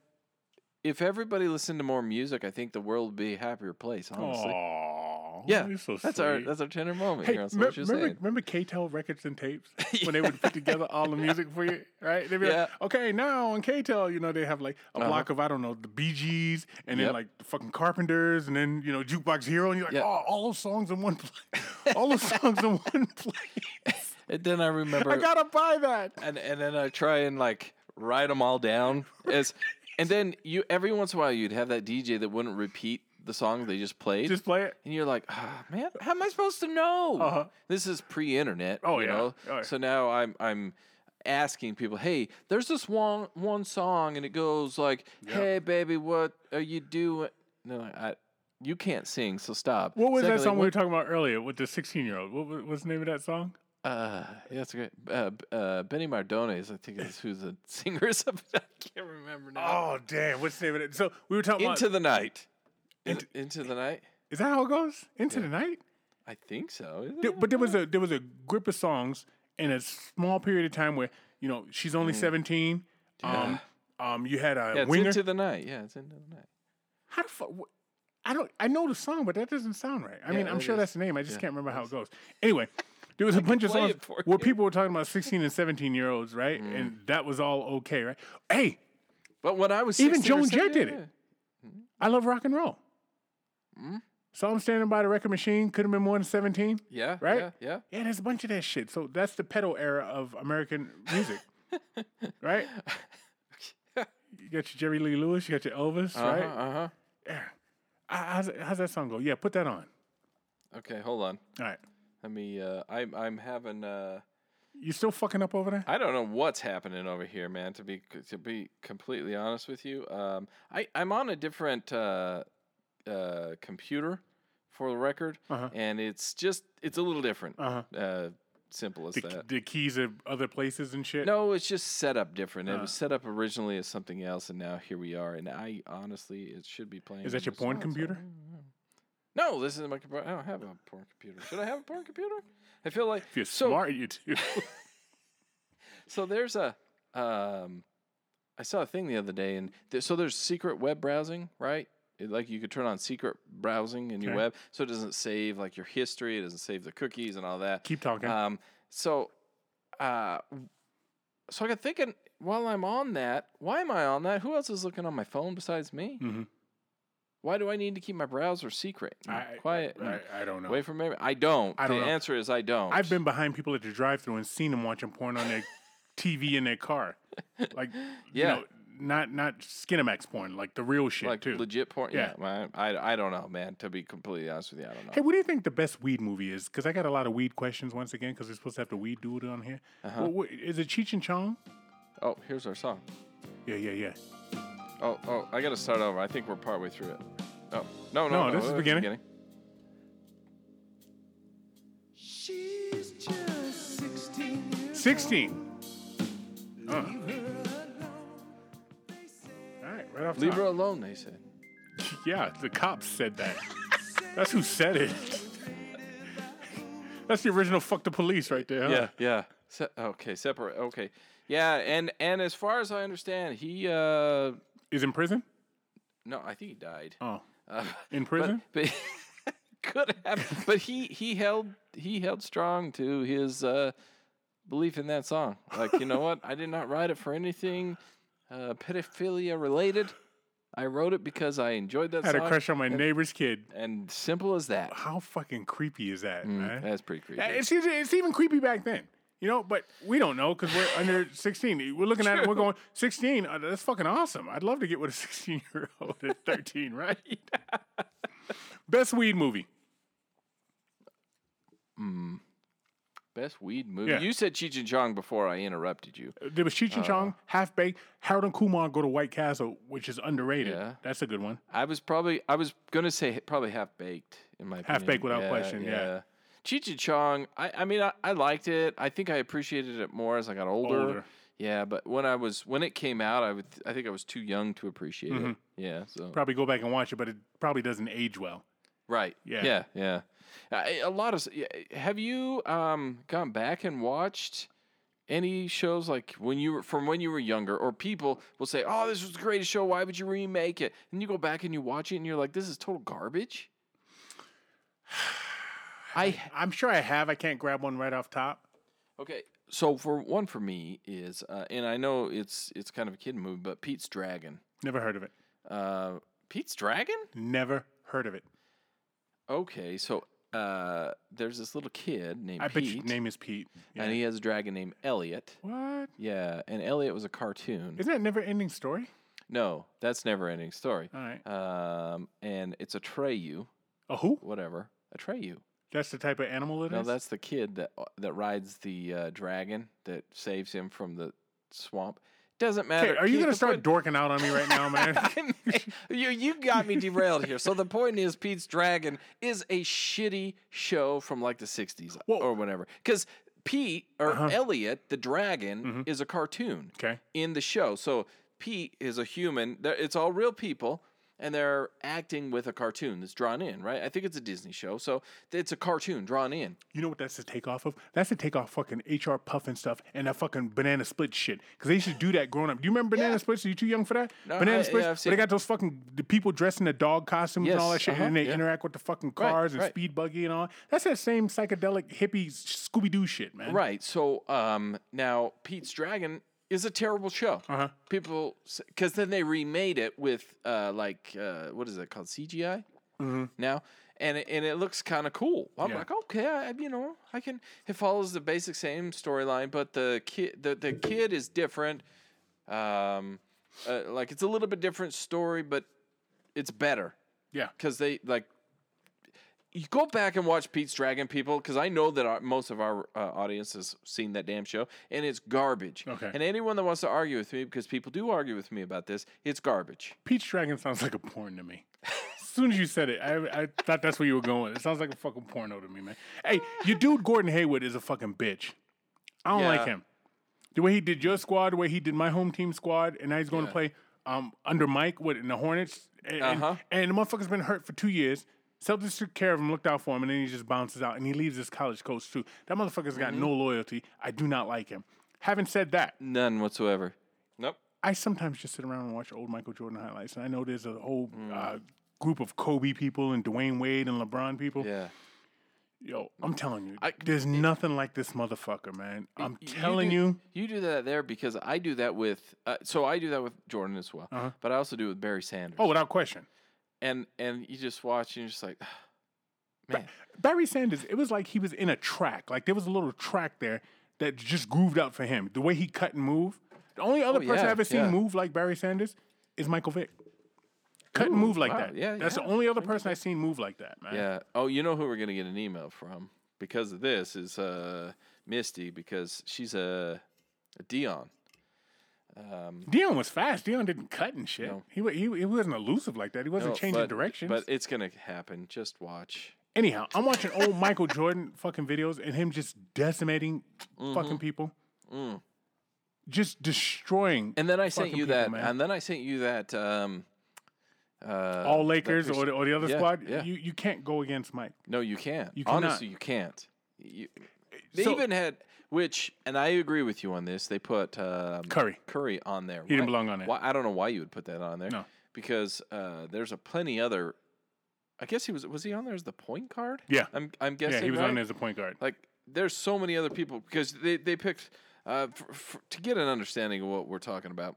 if everybody listened to more music, I think the world would be a happier place. Honestly, Aww, yeah, so that's our that's our tender moment Hey, here. That's me- remember, saying. remember K-Tel records and tapes *laughs* when they would put together all the music for you, right? They'd be Yeah. like, okay, now on K-Tel, you know, they have like a block of I don't know the Bee Gees and then like the fucking Carpenters and then you know Jukebox Hero and you're like, Yeah. oh, all those songs in one place, *laughs* all those songs in one *laughs* place. And then I remember, I gotta buy that. and and then I try and like write them all down as, and then you every once in a while you'd have that DJ that wouldn't repeat the song they just played. Just play it. and you're like, ah, man, how am I supposed to know? Uh-huh. This is pre-internet. Oh, you yeah. know? Oh, yeah. So now I'm I'm asking people, hey, there's this one one song, and it goes like, hey, baby, what are you doing? No, I, you can't sing, so stop. What was that Secondly, song we were talking about earlier with the 16 year old? What was, the name of that song? Uh, yeah, that's great. Uh, uh, Benny Mardones, I think is who's the *laughs* singer. Is I can't remember now. Oh, damn. What's the name of it? So we were talking Into about. the night. Into, into the night. Is that how it goes? Into the night? I think so. There- but there was a there was a group of songs in a small period of time where you know she's only seventeen. Um, um, you had a Mm. yeah, it's winger. into the night. Yeah, it's into the night. How the fuck? I don't. I know the song, but that doesn't sound right. I mean, I'm sure is. that's the name. I just Yeah, can't remember how it goes. Anyway, there was a bunch of songs where people were talking about 16 and 17 year olds, right? Mm. And that was all okay, right? Hey, But when I was Even 16 or Joan Jett did it. yeah. I love rock and roll. Mm-hmm. So I'm standing by the record machine. Could have been more than 17. Yeah, Right? Yeah, yeah. Yeah, there's a bunch of that shit. So that's the pedal era of American music, *laughs* right? You got your Jerry Lee Lewis, you got your Elvis, Uh-huh, right? uh-huh. Yeah. Uh, How's, how's that song go? Yeah, put that on. Okay, hold on. All right. Let me. Uh, I'm. I'm having. Uh, You still fucking up over there? I don't know what's happening over here, man. To be to be completely honest with you, um, I I'm on a different uh, uh, computer for the record, Uh-huh. and it's just it's a little different. Uh-huh. Uh, simple as The, that. the keys of other places and shit? No, it's just set up different. It Uh. was set up originally as something else, and now here we are. And I honestly, it should be playing. Is that your the porn songs. computer? No, this isn't my computer. I don't have a porn computer. Should I have a porn computer? I feel like If you're so. smart, you do. *laughs* So there's a. Um, I saw a thing the other day, and th- so there's secret web browsing, right? It- like you could turn on secret browsing in your Okay. web, so it doesn't save like your history, it doesn't save the cookies and all that. Keep talking. Um, so, uh, so I got thinking while I'm on that, why am I on that? Who else is looking on my phone besides me? Mhm. Why do I need to keep my browser secret, I- quiet, and I, I don't know. away from every? I don't. I don't the know. answer is I don't. I've been behind people at the drive-through and seen them watching porn on their *laughs* TV in their car, like Yeah. you know, not not Skinamax porn, like the real shit like too. legit porn. Yeah. Yeah, I, I I don't know, man. To be completely honest with you, I don't know. Hey, what do you think the best weed movie is? Because I got a lot of weed questions once again. Because we're supposed to have the weed dude on here. Uh-huh. What- what- is it Cheech and Chong? Oh, here's our song. Yeah, yeah, yeah. Oh, oh, I got to start over. I think we're partway through it. Oh, no, no, No, no. this is uh, beginning. She's just 16 years Sixteen. Uh. old. Leave her alone. All right, right off Leave top. her alone, they said. *laughs* Yeah, the cops said that. That's who said it. *laughs* That's the original "fuck the police" right there. Huh? Yeah, yeah. Se- okay, separate. Okay, yeah, and and as far as I understand, he uh Is in prison? no, I think he died. Oh, Uh, *laughs* in prison? but, *laughs* could have, but he he held he held strong to his uh belief in that song. Like you know what, I did not write it for anything uh, pedophilia related. I wrote it because I enjoyed that I had song. a crush on my neighbor's kid. and simple as that. How fucking creepy is that, Mm, man? that's pretty creepy. It's, it's even creepy back then. You know, but we don't know because we're under *laughs* 16. We're looking at it, we're going, 16, uh, that's fucking awesome. I'd love to get with a *laughs* 16 year old at 13, right? *laughs* Best weed movie. Hmm. Best weed movie. Yeah. You said Cheech and Chong before I interrupted you. Uh, there was Cheech and Chong, uh. Half Baked, Harold and Kumar Go to White Castle, which is underrated. Yeah. That's a good one. I was probably I was gonna say probably half baked in my opinion. Half-Baked without question, yeah. Cheech Chong, I, I mean I, I liked it. I think I appreciated it more as I got older. Older. Yeah, but when I was when it came out, I would I think I was too young to appreciate Mm-hmm. it. Yeah, so Probably go back and watch it, but it probably doesn't age well. right. Yeah. yeah, yeah. I- a lot of have you um gone back and watched any shows like when you were from when you were younger, or people will say, "Oh, this was the greatest show. Why would you remake it?" And you go back and you watch it, and you're like, "This is total garbage." *sighs* *sighs* I I'm sure I have. I can't grab one right off top. okay. So for one for me is, uh, and I know it's it's kind of a kid movie, but Pete's Dragon. Never heard of it. Uh, Pete's Dragon. Never heard of it. Okay, so uh, there's this little kid named I Pete, bet your name is Pete. Yeah. and he has a dragon named Elliot. what? Yeah, and Elliot was a cartoon. Isn't that never ending story? no, that's never ending story. All right. Um, and it's a Treyu, A who? whatever, a Treyu. That's the type of animal it is. No, that's the kid that uh, that rides the uh, dragon that saves him from the swamp. Doesn't matter. Okay, are you Keep gonna the start point- dorking out on me right now, man? *laughs* you you got me derailed here. So the point is, Pete's Dragon is a shitty show from like the '60s Whoa. or whatever. Because Pete or Uh-huh. Elliot, the dragon, Mhm. is a cartoon okay. in the show. So Pete is a human. It's all real people, and they're acting with a cartoon that's drawn in. Right? I think it's a Disney show, so it's a cartoon drawn in. You know what that's a takeoff of? That's a takeoff fucking H.R. Pufnstuf and that fucking banana split shit. Because they used to do that growing up. Do you remember banana Yeah. splits? Are you too young for that? No, banana I- splits. yeah, where they got those fucking the people dressed in the dog costumes and all that shit, uh-huh, and they yeah. interact with the fucking Right, cars and right. speed buggy and all. That's that same psychedelic hippie Scooby Doo shit, man. Right. So um, now Pete's Dragon is a terrible show. Uh huh. People, because then they remade it with uh, like uh, what is it called CGI Mm-hmm. now, and it, and it looks kind of cool. I'm Yeah. like, okay, I, you know, I can. It follows the basic same storyline, but the kid, the, the kid is different. Um, uh, like it's a little bit different story, but it's better Yeah. because they like. You go back and watch Pete's Dragon, people, because I know that our, most of our uh, audience has seen that damn show, and it's garbage. Okay. And anyone that wants to argue with me, because people do argue with me about this, it's garbage. Pete's Dragon sounds like a porn to me. As soon as you said it, I, I thought that's where you were going. It sounds like a fucking porno to me, man. Hey, your dude Gordon Hayward is a fucking bitch. I don't like him. The way he did your squad, the way he did my home team squad, and now he's going to play um, under Mike with in the Hornets. And, and- Uh-huh. and the motherfucker's been hurt for two years. Celtics took care of him, looked out for him, and then he just bounces out and he leaves his college coach too. That motherfucker's got Mm-hmm. no loyalty. I do not like him. Having said that, None whatsoever. Nope. I sometimes just sit around and watch old Michael Jordan highlights, and I know there's a whole Mm. uh, group of Kobe people and Dwyane Wade and LeBron people. Yeah. Yo, I'm telling you, I- there's nothing like this motherfucker, man. I'm telling do, you. You do that there because I do that with. Uh, so I do that with Jordan as well, Uh-huh. but I also do it with Barry Sanders. Oh, without question. And and you just watch and you're just like, *sighs* man. Barry Sanders, it was like he was in a track. Like there was a little track there that just grooved out for him. The way he cut and move. The only other Oh, person yeah, I've ever seen yeah. move like Barry Sanders is Michael Vick. Cut and move like wow, that. yeah, That's yeah, the only other person I've seen move like that, man. Yeah. Oh, you know who we're gonna get an email from because of this is uh, Misty because she's a, a Deion. Um, Deion was fast. Deion didn't cut and shit. No. He, he he wasn't elusive like that. He wasn't no, changing but, directions. But it's gonna happen. Just watch. Anyhow, I'm watching old Michael Jordan fucking videos and him just decimating Mm-hmm. fucking people, Mm. just destroying. And then I sent you people, that. man. And then I sent you that. Um, uh, all Lakers or the, or the other yeah, squad. Yeah. You you can't go against Mike. No, you can't. You cannot. Honestly, you can't. You, They So- even had which, and I agree with you on this. They put um, Curry. Curry on there. He didn't belong on there. Why, I don't know why you would put that on there. No. because uh, there's a plenty other. I guess he was was he on there as the point guard? Yeah. I'm I'm guessing. Yeah, he was right? on there as a point guard. Like there's so many other people because they they picked uh, f- f- to get an understanding of what we're talking about.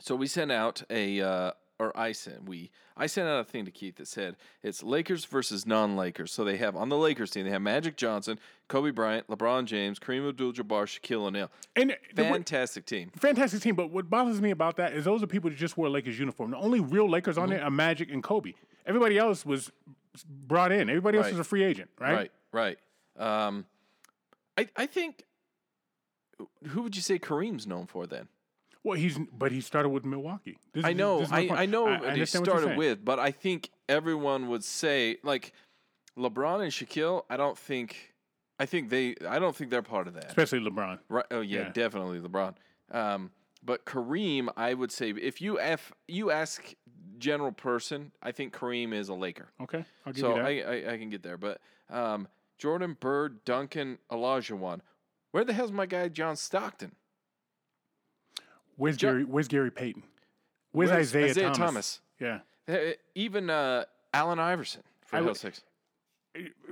So we sent out a uh, or I sent we I sent out a thing to Keith that said it's Lakers versus non-Lakers. So they have on the Lakers team they have Magic Johnson, Kobe Bryant, LeBron James, Kareem Abdul-Jabbar, Shaquille O'Neal. And the, Fantastic team. fantastic team. But what bothers me about that is those are people that just wore Lakers uniform. The only real Lakers on there are Magic and Kobe. Everybody else was brought in. Everybody else Right. was a free agent, right? Right, right. Um, I I think who would you say Kareem's known for then? Well, he's but he started with Milwaukee. This I know, this I. I know I they understand started with, but I think everyone would say like LeBron and Shaquille. I don't think, I think they, I don't think they're part of that. especially LeBron. Right? Oh yeah, Yeah. definitely LeBron. Um, but Kareem, I would say if you f you ask general person, I think Kareem is a Laker. Okay, I'll give So you that. I, I I can get there, but um, Jordan Bird, Duncan, Olajuwon. Where the hell's my guy John Stockton? Where's Gary? Where's Gary Payton? Where's, Where's Isiah, Isiah Thomas? Thomas? Yeah. Eh, Even uh, Allen Iverson for hell's sakes.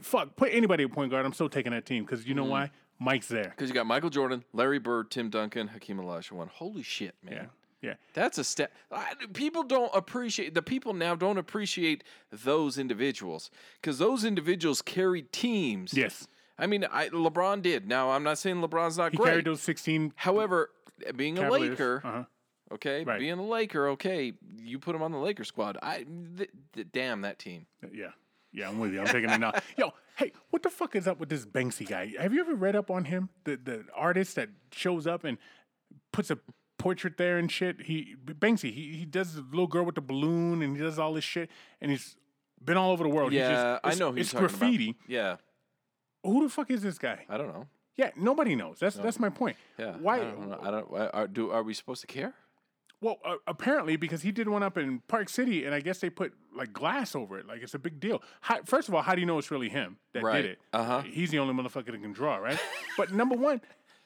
Fuck, put anybody at point guard. I'm still taking that team because you know why? Mike's there. Because you got Michael Jordan, Larry Bird, Tim Duncan, Hakeem Olajuwon. Holy shit, man! Yeah, yeah. That's a step. People don't appreciate the people now don't appreciate those individuals because those individuals carried teams. Yes, I mean, I, LeBron did. Now I'm not saying LeBron's not he great. carried those 16 However, being a Cavaliers. Laker, Uh-huh. okay, Right. being a Laker, okay, you put him on the Laker squad. I th- th- damn that team. Yeah. Yeah, I'm with you. I'm taking it now. *laughs* Yo, hey, what the fuck is up with this Banksy guy? Have you ever read up on him? The the artist that shows up and puts a portrait there and shit. He Banksy, he he does the little girl with the balloon and he does all this shit and he's been all over the world. Yeah, just, I know who it's graffiti. About. Yeah, Who the fuck is this guy? I don't know. Yeah, nobody knows. That's that's my point. Yeah, Why? I don't. know. I don't are, do are we supposed to care? Well, uh, apparently because he did one up in Park City, and I guess they put like glass over it. Like it's a big deal. How, first of all, how do you know it's really him that Right. did it? Uh-huh. He's the only motherfucker that can draw, right? but number one,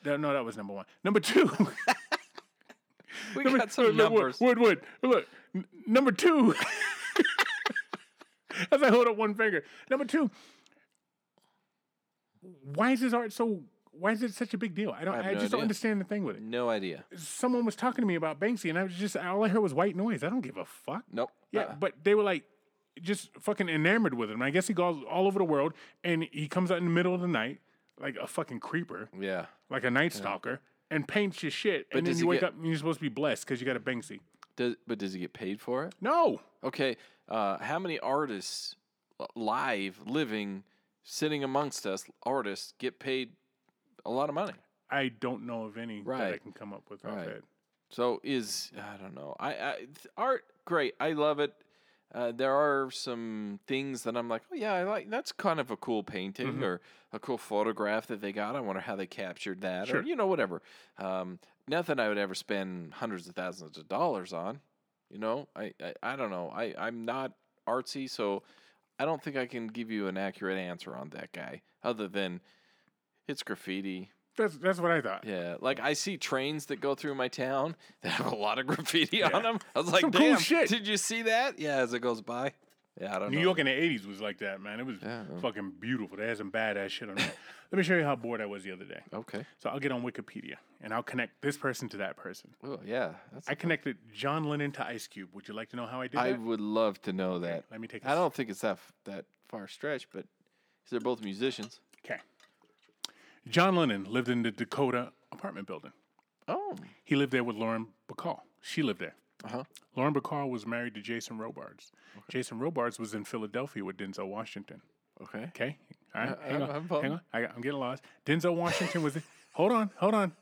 no, no, that was number one. Number two, *laughs* We got some look, numbers. Wood, Wood, look. n- Number two, *laughs* as I hold up one finger. Number two, why is his art so? Why is it such a big deal? I don't. have I, no just don't understand the thing with it. No idea. Someone was talking to me about Banksy, and I was just all I heard was white noise. I don't give a fuck. Nope. Yeah, Uh-uh. but they were like just fucking enamored with him. I guess he goes all over the world and he comes out in the middle of the night like a fucking creeper, Yeah. like a night stalker, and paints your shit. and then you wake get- up and you're supposed to be blessed because you got a Banksy. Does but does he get paid for it? No. Okay. Uh, how many artists live, living, sitting amongst us, artists get paid a lot of money? I don't know of any that I Right. can come up with. Right. offhand. So is I don't know. I, I th- art great. I love it. Uh, there are some things that I'm like, oh yeah, I like. That's kind of a cool painting Mm-hmm. or a cool photograph that they got. I wonder how they captured that, Sure. or you know, whatever. Um, nothing I would ever spend hundreds of thousands of dollars on. You know, I, I, I don't know. I, I'm not artsy, so I don't think I can give you an accurate answer on that guy, other than it's graffiti. That's that's what I thought. Yeah, like I see trains that go through my town *laughs* that have a lot of graffiti on them. I was like, Some cool damn, shit." did you see that? Yeah, as it goes by. Yeah, I don't New know. York in the '80s was like that, man. It was Yeah, yeah. fucking beautiful. They had some badass shit on there. Let me show you how bored I was the other day. Okay. So I'll get on Wikipedia and I'll connect this person to that person. Oh yeah, that's. I connected John Lennon to Ice Cube. Would you like to know how I did it? I that? would love to know that. let me take a I s- don't think it's that f- that far stretch, but 'cause they're both musicians. Okay. John Lennon lived in the Dakota apartment building. Oh. He lived there with Lauren Bacall. She lived there. Uh huh. Lauren Bacall was married to Jason Robards. Jason Robards was in Philadelphia with Denzel Washington. Okay. Okay. All right. I- hang I'm- on. I'm hang on. I, I'm getting lost. Denzel Washington was. In, *laughs* hold on. Hold on.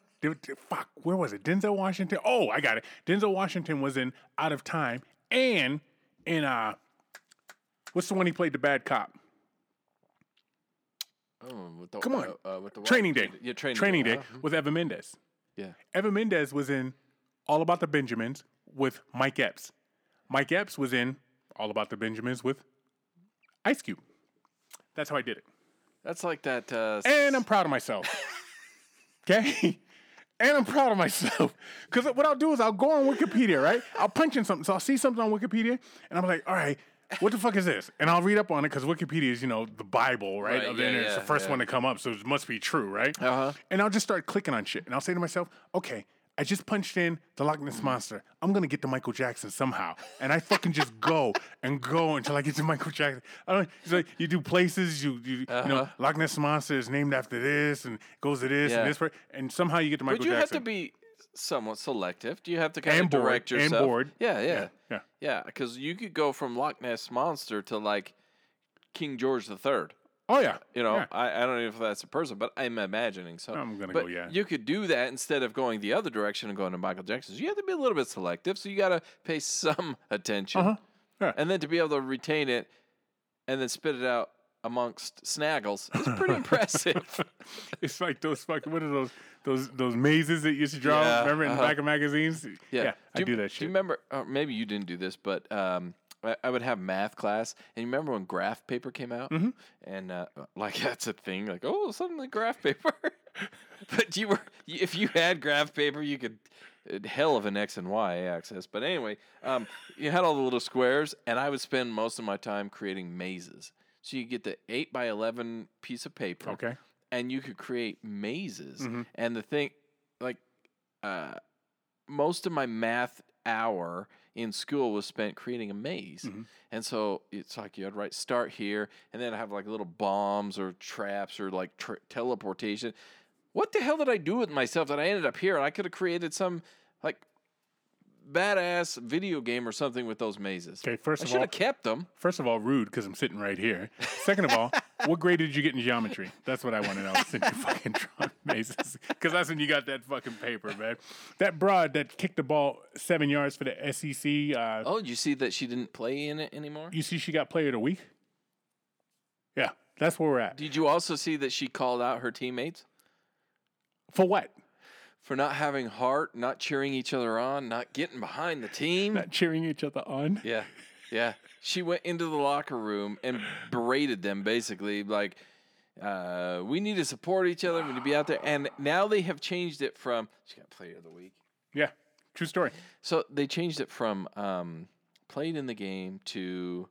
Fuck. Where was it? Denzel Washington. Oh, I got it. Denzel Washington was in Out of Time and in uh, what's the one he played the bad cop? Oh, with the, Come on. Uh, uh, with the Training Day. Yeah, training, Training Day uh-huh. with Eva Mendes. Yeah. Eva Mendes was in All About the Benjamins with Mike Epps. Mike Epps was in All About the Benjamins with Ice Cube. That's how I did it. That's like that. Uh, and I'm proud of myself. *laughs* Okay? And I'm proud of myself. Because what I'll do is I'll go on Wikipedia, right? I'll punch in something. So I'll see something on Wikipedia, and I'm like, all right, what the fuck is this? And I'll read up on it because Wikipedia is, you know, the Bible, right? Right, of the yeah, internet. It's the first yeah. one to come up, so it must be true, right? Uh-huh. And I'll just start clicking on shit. And I'll say to myself, okay, I just punched in the Loch Ness Monster. I'm gonna get to Michael Jackson somehow. And I fucking just *laughs* go and go until I get to Michael Jackson. I don't it's like you do places, you you, you know, Uh-huh. Loch Ness Monster is named after this and goes to this Yeah. and this and somehow you get to Michael Would you Jackson. have to be somewhat selective? Do you have to kind And of bored, direct and yourself? bored. Yeah, yeah, yeah. yeah. Because you could go from Loch Ness monster to like King George the Third. Oh yeah. You know, Yeah. I, I don't know if that's a person, but I'm imagining so. I'm gonna but go, yeah. You could do that instead of going the other direction and going to Michael Jackson. So you have to be a little bit selective. So you got to pay some *laughs* attention, Uh-huh. Yeah. and then to be able to retain it, and then spit it out amongst snaggles is pretty *laughs* impressive. *laughs* It's like those fucking what are those those those mazes that you used to draw? Yeah, remember in uh-huh. the back of magazines? Yeah, I you- do that Do you remember? Or maybe you didn't do this, but um, I, I would have math class, and you remember when graph paper came out, Mm-hmm. and uh, like *laughs* that's a thing. Like, oh, suddenly graph paper. but you were, if you had graph paper, you could. uh, Hell of an X and Y axis, but anyway, um, you had all the little squares, and I would spend most of my time creating mazes. So you get the eight by eleven piece of paper, Okay. and you could create mazes. Mhm. And the thing, like, uh, most of my math hour in school was spent creating a maze. Mhm. And so it's like you had to write start here, and then I have like little bombs or traps or like tra- teleportation. What the hell did I do with myself that I ended up here? And I could have created some like badass video game or something with those mazes. Okay, first I of should all, have kept them. first of all, rude because I'm sitting right here. *laughs* Second of all, what grade did you get in geometry? That's what I want to know. Since you fucking *laughs* drawing mazes, because that's when you got that fucking paper, man. That broad that kicked the ball seven yards for the SEC. Uh, Oh, you see that she didn't play in it anymore? You see, she got Player of the Week. Yeah, that's where we're at. Did you also see that she called out her teammates? For what? For not having heart, not cheering each other on, not getting behind the team. Not cheering each other on. yeah, yeah. She went into the locker room and berated them, basically like, uh, "We need to support each other. We need to be out there." And now they have changed it from she got player of the week. Yeah, true story. So they changed it from um, played in the game to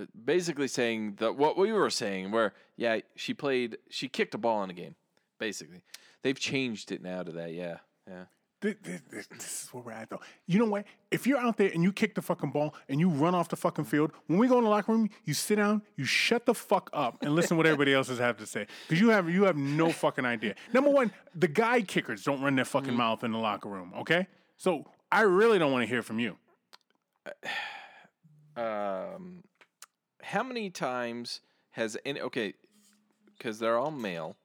uh, basically saying that what we were saying, where yeah, she played, she kicked a ball in a game. Basically, they've changed it now to that. Yeah, yeah. This, this, this is where we're at, though. You know what? If you're out there and you kick the fucking ball and you run off the fucking field, when we go in the locker room, you sit down, you shut the fuck up, and listen to what everybody else has have to say, because you have you have no fucking idea. Number one, the guy kickers don't run their fucking mouth in the locker room. Okay, so I really don't want to hear from you. *sighs* um, how many times has any okay because they're all male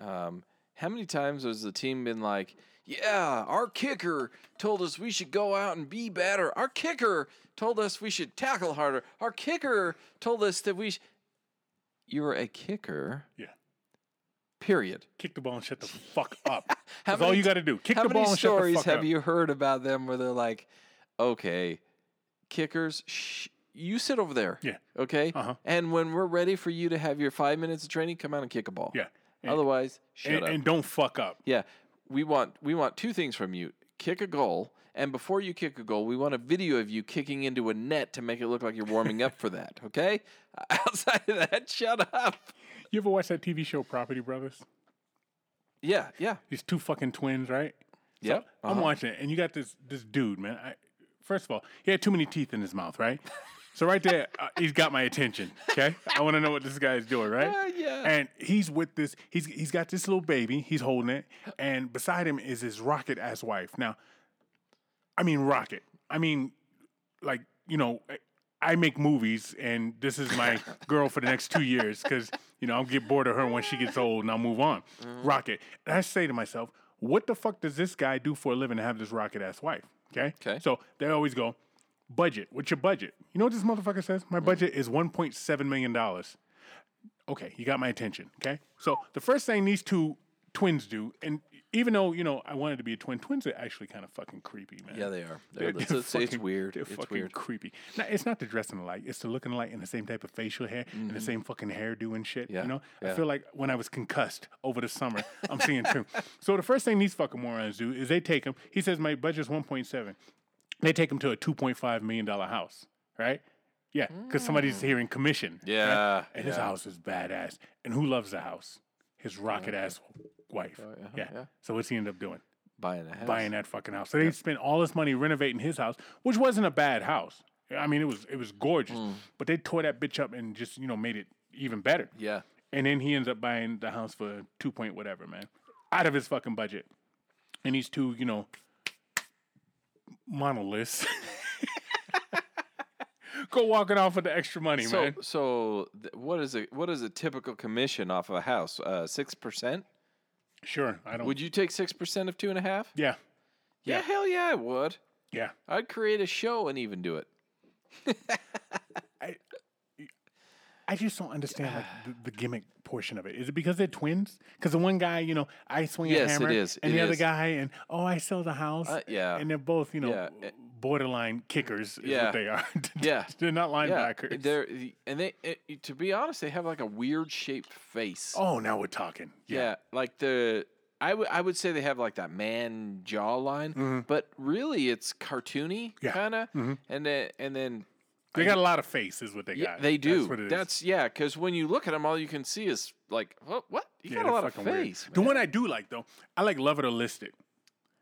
um, how many times has the team been like yeah our kicker told us we should go out and be better our kicker told us we should tackle harder our kicker told us that we sh- you're a kicker Yeah. period Kick the ball and shut the fuck *laughs* up. How That's all you got to do. Kick how the many ball and shut the stories have you heard about them where they're like okay kickers shh, you sit over there Yeah. Okay. Uh-huh. And when we're ready for you to have your five minutes of training, come out and kick a ball. Yeah. And- Otherwise, shut and, up. and don't fuck up. yeah. We want we want two things from you: kick a goal, and before you kick a goal, we want a video of you kicking into a net to make it look like you're warming up for that. *laughs* Okay. *laughs* Outside of that, shut up. You ever watch that TV show Property Brothers? Yeah. Yeah. These two fucking twins, right? So Yep. I'm uh-huh. watching it, and you got this this dude, man. I, first of all, he had too many teeth in his mouth, right? so right there, *laughs* uh, he's got my attention. Okay, I want to know what this guy is doing, right? And he's with this. He's he's got this little baby. He's holding it, and beside him is his rocket ass wife. Now, I mean rocket. I mean, like you know. I- I make movies, and this is my *laughs* girl for the next two years because you know I'll get bored of her when she gets old, and I'll move on. Mm-hmm. Rocket. And I say to myself, what the fuck does this guy do for a living to have this rocket ass wife? Okay. Okay. So they always go, budget. What's your budget? You know what this motherfucker says? My mm. budget is one point seven million dollars. Okay, you got my attention. Okay. So the first thing these two twins do, and even though you know I wanted to be a twin, twins are actually kind of fucking creepy, man. Yeah, they are. They're- They're, it's, they're it's, it's weird. They're It's fucking weird. creepy. Now, it's not the dressing alike; it's the looking alike and the same type of facial hair and the same fucking hairdo and shit. Mm-hmm. Yeah, You know, I feel like when I was concussed over the summer, I'm seeing two. So the first thing these fucking morons do is they take him. He says my budget's 1.7. They take him to a 2.5 million dollar house, right? Yeah, because somebody's hearing commission. right? Mm. Yeah, and his yeah. house is badass. And who loves the house? His rocket ass wife. uh-huh, yeah. yeah. So what's he end up doing? Buying a house. buying that fucking house. So they spent all this money renovating his house, which wasn't a bad house. I mean, it was it was gorgeous, Mm. but they tore that bitch up and just you know made it even better. Yeah. And then he ends up buying the house for two point whatever, man, out of his fucking budget. And these two, you know, monoliths *laughs* go walking off with the extra money, So man. so th- what is a what is a typical commission off of a house? Uh, Six percent. Sure, I don't. Would you take six percent of two and a half? yeah, Yeah, Yeah. hell yeah, I would. yeah. I'd create a show and even do it. *laughs* I just don't understand like the, the gimmick portion of it. Is it because they're twins? Because the one guy, you know, I swing Yes, a it hammer, is. and It the other guy, and oh, I sell the house. Uh, yeah. and they're both, you know, Yeah, eh, borderline kickers. Is yeah. what they are. *laughs* Yeah. they're not Yeah, linebackers. they're and they it, to be honest, they have like a weird shaped face. oh, now we're talking. yeah. Yeah, like the I would I would say they have like that man jawline, but really it's cartoony Mm-hmm. Yeah. Mm-hmm. kind of, and then and then they got a lot of face, is what they yeah, got. they do. That's what it is. That's yeah, because when you look at them, all you can see is like what what you Yeah, got a lot of face. The one I do like though, I like Love It or List It.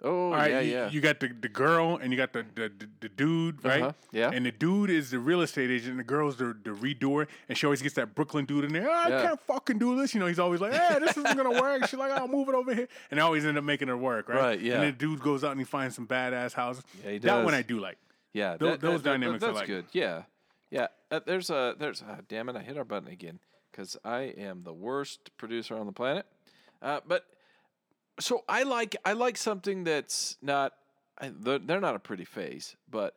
Oh All right, yeah you, yeah you got the, the girl and you got the the, the, the dude, right? Uh-huh, yeah. And the dude is the real estate agent, and the girl's the, the redoer, and she always gets that Brooklyn dude in there. "Oh, I Yeah. can't fucking do this. You know, he's always like, hey, this isn't gonna work. She's like, I'll move it over here. And they always end up making it work, right? Right, yeah. And the dude goes out and he finds some badass houses. Yeah, he That one. I do like. Yeah, Tho- that- those that- that- dynamics I That's like. good. Yeah, yeah. Uh, there's a there's a damn it. I hit our button again because I am the worst producer on the planet. Uh, but so I like I like something that's not. They're, not a pretty face, but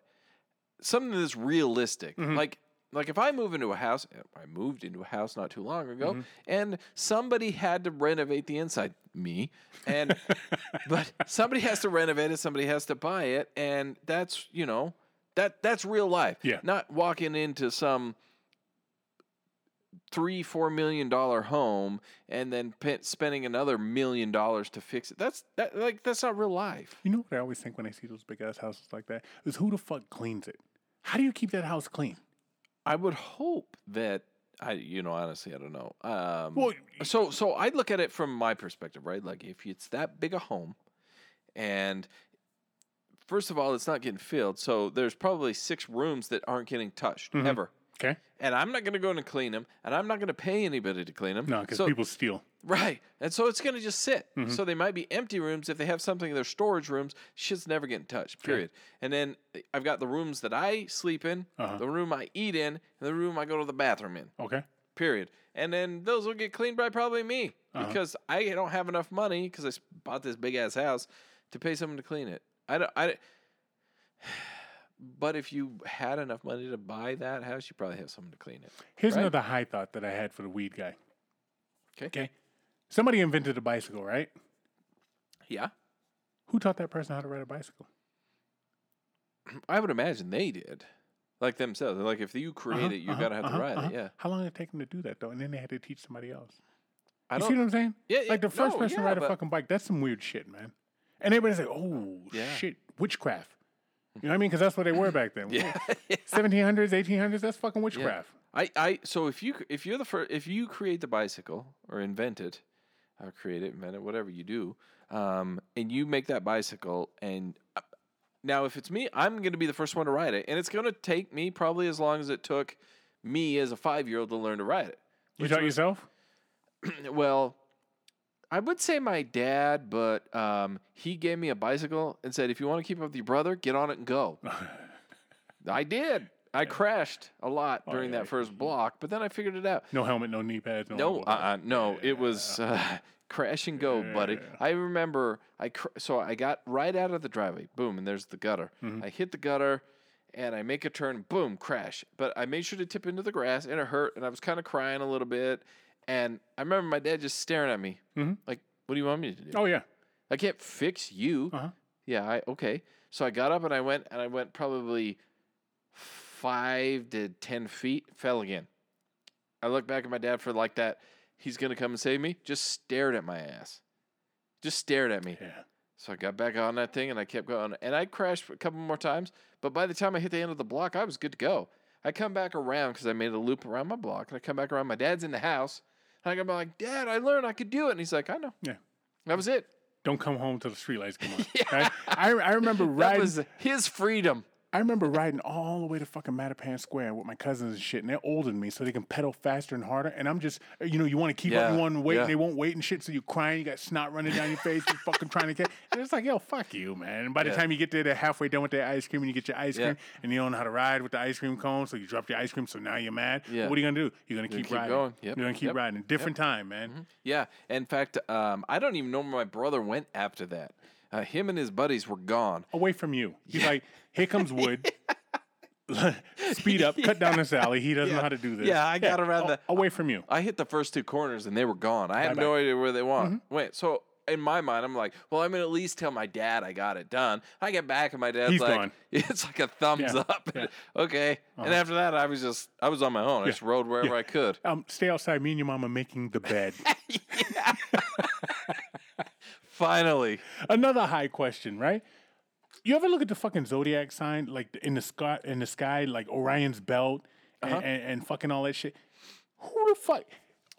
something that's realistic. Mm-hmm. Like like if I move into a house, I moved into a house not too long ago, Mm-hmm. and somebody had to renovate the inside. Me, and *laughs* but somebody has to renovate it. Somebody has to buy it, and that's you know that that's real life. Yeah. not walking into some three four million dollar home and then pe- spending another million dollars to fix it. That's that like that's not real life. You know what I always think when I see those big ass houses like that is who the fuck cleans it? How do you keep that house clean? I would hope that I, you know, honestly, I don't know. Um, Well, so so I look at it from my perspective, right? Like if it's that big a home, and first of all, it's not getting filled, so there's probably six rooms that aren't getting touched Mm-hmm. ever. Okay. And I'm not going to go in and clean them, and I'm not going to pay anybody to clean them. No, because so, people steal. Right. And so it's going to just sit. Mm-hmm. So they might be empty rooms. If they have something in their storage rooms, shit's never getting touched, period. And then I've got the rooms that I sleep in, Uh-huh. the room I eat in, and the room I go to the bathroom in, Okay. period. And then those will get cleaned by probably me Uh-huh. because I don't have enough money because I bought this big ass house to pay someone to clean it. I don't. I, but if you had enough money to buy that house, you probably have someone to clean it. Here's Right. another high thought that I had for the weed guy. Okay. Okay. Somebody invented a bicycle, right? Yeah. Who taught that person how to ride a bicycle? *clears throat* I would imagine they did. Like themselves. Like if you create Uh-huh, it, you uh-huh, gotta have uh-huh, to ride uh-huh. it. Yeah. How long did it take them to do that though? And then they had to teach somebody else. I You see what I'm saying? Yeah, yeah, Like the first no, person to yeah, ride a but- fucking bike, that's some weird shit, man. And everybody's like, oh Yeah. shit, witchcraft. You know what I mean? Because that's what they were back then. *laughs* Yeah. *laughs* 1700s, 1800s, that's fucking yeah. witchcraft. I, I so if you if you're the first if you create the bicycle or invent it, or create it, invent it, whatever you do, um, and you make that bicycle and uh, now if it's me, I'm gonna be the first one to ride it, and it's gonna take me probably as long as it took me as a five year old to learn to ride it. You taught was- yourself? *clears throat* well, I would say my dad, but um, he gave me a bicycle and said, "If you want to keep up with your brother, get on it and go." *laughs* I did. I crashed a lot during yeah, that first block, but then I figured it out. No helmet, no knee pads, no. No, uh, no, it was uh, crash and go, buddy. I remember I cr- so I got right out of the driveway, boom, and there's the gutter. Mm-hmm. I hit the gutter, and I make a turn, boom, crash. But I made sure to tip into the grass, and it hurt, and I was kind of crying a little bit. And I remember my dad just staring at me, like, "What do you want me to do?" Oh yeah. I can't fix you. Uh-huh. Yeah, I okay. So I got up and I went and I went probably five to ten feet, fell again. I looked back at my dad for like that. He's gonna come and save me. Just stared at my ass. Just stared at me. Yeah. So I got back on that thing and I kept going. And I crashed a couple more times. But by the time I hit the end of the block, I was good to go. I come back around because I made a loop around my block. And I come back around. My dad's in the house. And I back like, Dad, I learned I could do it. And he's like, I know. Yeah. That was it. Don't come home till the streetlights come on. right? I, I remember That riding. was his freedom. I remember riding all the way to fucking Mattapan Square with my cousins and shit, and they're older than me, so they can pedal faster and harder. And I'm just, you know, you want to keep up, Yeah, you want to wait, yeah. and they won't wait and shit, so you're crying, you got snot running down your face, you're fucking trying to get. And it's like, yo, fuck you, man. And by the Yeah. time you get there, they're halfway done with their ice cream, and you get your ice cream, and you don't know how to ride with the ice cream cone, so you drop your ice cream, so now you're mad. Yeah. What are you gonna do? You're gonna keep, keep riding. going. Yep. You're gonna keep Yep. Mm-hmm. riding. Different time, man. Yeah. In fact, um, I don't even know where my brother went after that. Uh, him and his buddies were gone. Away from you. He's like, here comes wood. *laughs* Speed up, cut down this alley. He doesn't know how to do this. Yeah, I got around the- away from you. I hit the first two corners and they were gone. I had Bye-bye. no idea where they went. Wait, so in my mind, I'm like, well, I'm gonna at least tell my dad I got it done. I get back and my dad's He's like, gone. *laughs* it's like a thumbs Yeah, up. yeah. *laughs* okay. And after that, I was just, I was on my own. I just rode wherever I could. Um, stay outside. Me and your mama making the bed. Finally, Another high question, right? You ever look at the fucking zodiac sign, like in the sky, in the sky, like Orion's belt and, Uh-huh. and, and fucking all that shit? Who the fuck?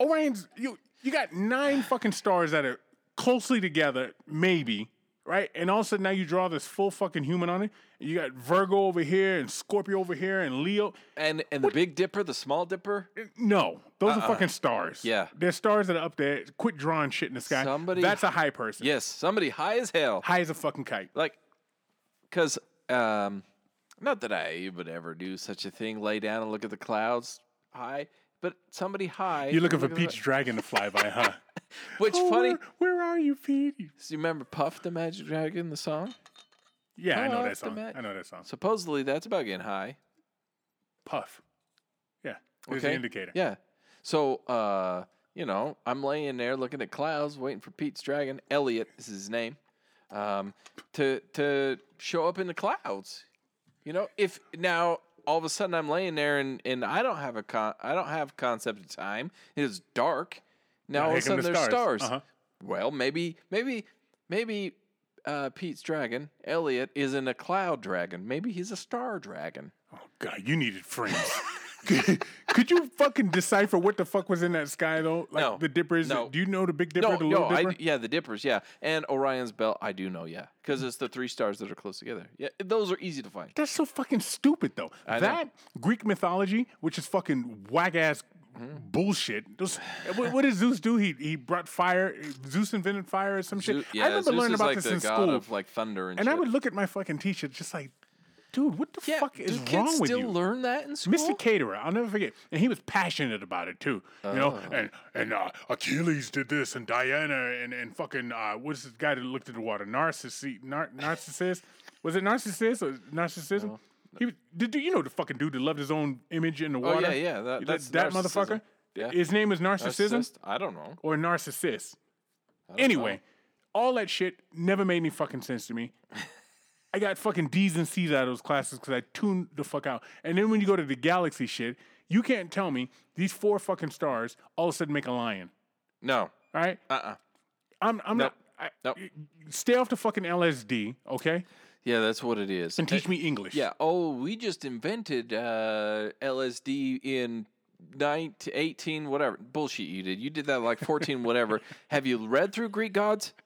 Orion's you. You got nine fucking stars that are closely together, maybe, right? And all of a sudden now you draw this full fucking human on it. You got Virgo over here and Scorpio over here and Leo. and and the Big Dipper, the Small Dipper. No, those are fucking stars. Uh-uh. Yeah. they're stars that are up there. Quit drawing shit in the sky. Somebody- That's a high person. Yes, somebody high as hell. high as a fucking kite. Like, cause um, not that I would ever do such a thing. Lay down and look at the clouds high, but somebody high. You're looking for Pete's Dragon to fly by, huh? *laughs* Which Oh, funny? Where, where are you, Pete? Do you remember Puff the Magic Dragon, the song? Yeah, I know that song. Ma- I know that song. Supposedly that's about getting high. Puff. Yeah, there's Okay. the indicator. Yeah. So, uh, you know, I'm laying there looking at clouds, waiting for Pete's dragon. Elliot is his name. Um, to to show up in the clouds. You know, if now all of a sudden I'm laying there and, and I don't have a con- I don't have concept of time. It's dark. Now all of a sudden the there's stars. stars. Uh-huh. Well, maybe maybe maybe uh, Pete's dragon, Elliot, isn't a cloud dragon. Maybe he's a star dragon. Oh God, you needed friends. *laughs* could, could you fucking decipher what the fuck was in that sky though? Like No. the dippers. No. Do you know the Big Dipper, No, the no, Little I, yeah, the Dippers, yeah, and Orion's belt. I do know, yeah, because it's the three stars that are close together. Yeah, those are easy to find. That's so fucking stupid though. I know. that Greek mythology, which is fucking whack ass Mm-hmm. bullshit. Those, what, what did Zeus do? He he brought fire. Zeus invented fire or some shit. Zeus- yeah, I remember Zeus learning about like this in school. of like thunder and, and. I would look at my fucking teacher just like, dude, what the yeah, fuck is do wrong kids with still you? learn that in school? Mr. Caterer, I'll never forget, and he was passionate about it too. You know, Oh. and and uh, Achilles did this, and Diana, and and fucking uh, what's this guy that looked at the water? Narcissi, nar- narcissist. Was it narcissist or narcissism? He was, did you know the fucking dude that loved his own image in the water? Oh, yeah, yeah, that- that's that narcissism. motherfucker. Yeah. His name is narcissism Narcissist? I don't know. or narcissist. Anyway, all that shit never made any fucking sense to me. *laughs* I got fucking D's and C's out of those classes because I tuned the fuck out. And then when you go to the galaxy shit, you can't tell me these four fucking stars all of a sudden make a lion. No. All right? Uh. uh I'm I'm Nope. not. I, Nope. Stay off the fucking LSD, okay? Yeah, that's what it is. And teach me English. Yeah. Oh, we just invented uh, LSD in 19, 18, whatever. Bullshit you did. You did that like 14, whatever. *laughs* Have you read through Greek gods? *laughs*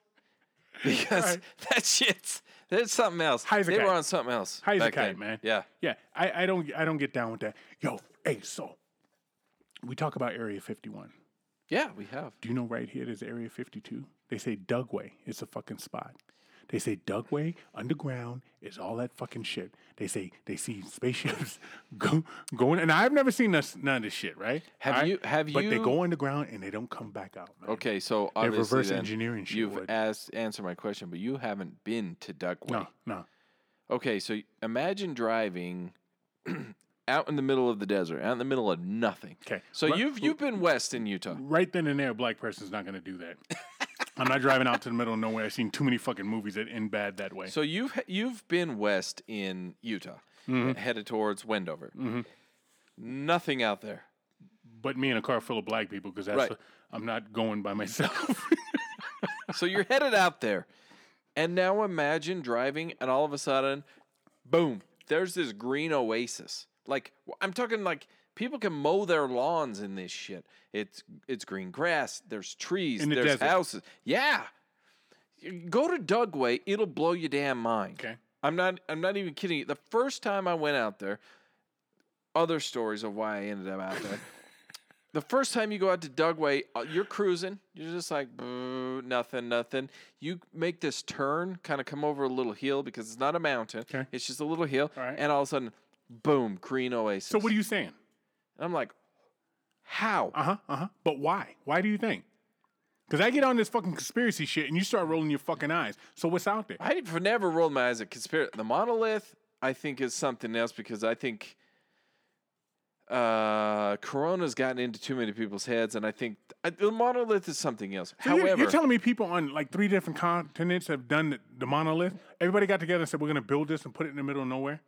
Because Right. *laughs* that shit's that's something else. A they were on something else. High as a back kite, then. man. Yeah. Yeah. I, I don't I don't get down with that. Yo, hey, so we talk about Area 51. Yeah, we have. Do you know right here there's Area 52? They say Dugway is a fucking spot. They say Dugway underground is all that fucking shit. They say they see spaceships *laughs* go going, and I've never seen this, none of this shit, right? Have right? you- have you But they go underground and they don't come back out. Man. Okay, so They're obviously reverse engineering shit, You've asked answer my question, but you haven't been to Dugway. No, no. Okay, so imagine driving *clears throat* out in the middle of the desert, out in the middle of nothing. Okay. So Right- you've you've been west in Utah. Right then and there, a black person's not going to do that. I'm not driving out to the middle of nowhere. I've seen too many fucking movies that end bad that way. So you've you've been west in Utah, Mm-hmm. headed towards Wendover. Nothing out there. but me in a car full of black people because that's Right. i I'm not going by myself. *laughs* So you're headed out there, and now imagine driving, and all of a sudden, boom! There's this green oasis. Like I'm talking like people can mow their lawns in this shit. It's it's green grass. There's trees. In the there's desert. houses. Yeah. Go to Dugway. It'll blow your damn mind. okay. I'm not. I'm not even kidding. you. The first time I went out there, other stories of why I ended up out there. *laughs* the first time you go out to Dugway, uh, you're cruising. You're just like nothing, nothing. You make this turn, kind of come over a little hill because it's not a mountain. Okay. It's just a little hill, All right. and all of a sudden, boom, green oasis. So what are you saying? And I'm like, how? Uh huh. Uh huh. But why? Why do you think? Because I get on this fucking conspiracy shit and you start rolling your fucking eyes. So what's out there? I've never rolled my eyes at conspiracy. The monolith, I think, is something else because I think uh, Corona's gotten into too many people's heads, and I think I, the monolith is something else. So you're, However, you're telling me people on like three different continents have done the, the monolith? Everybody got together and said we're gonna build this and put it in the middle of nowhere.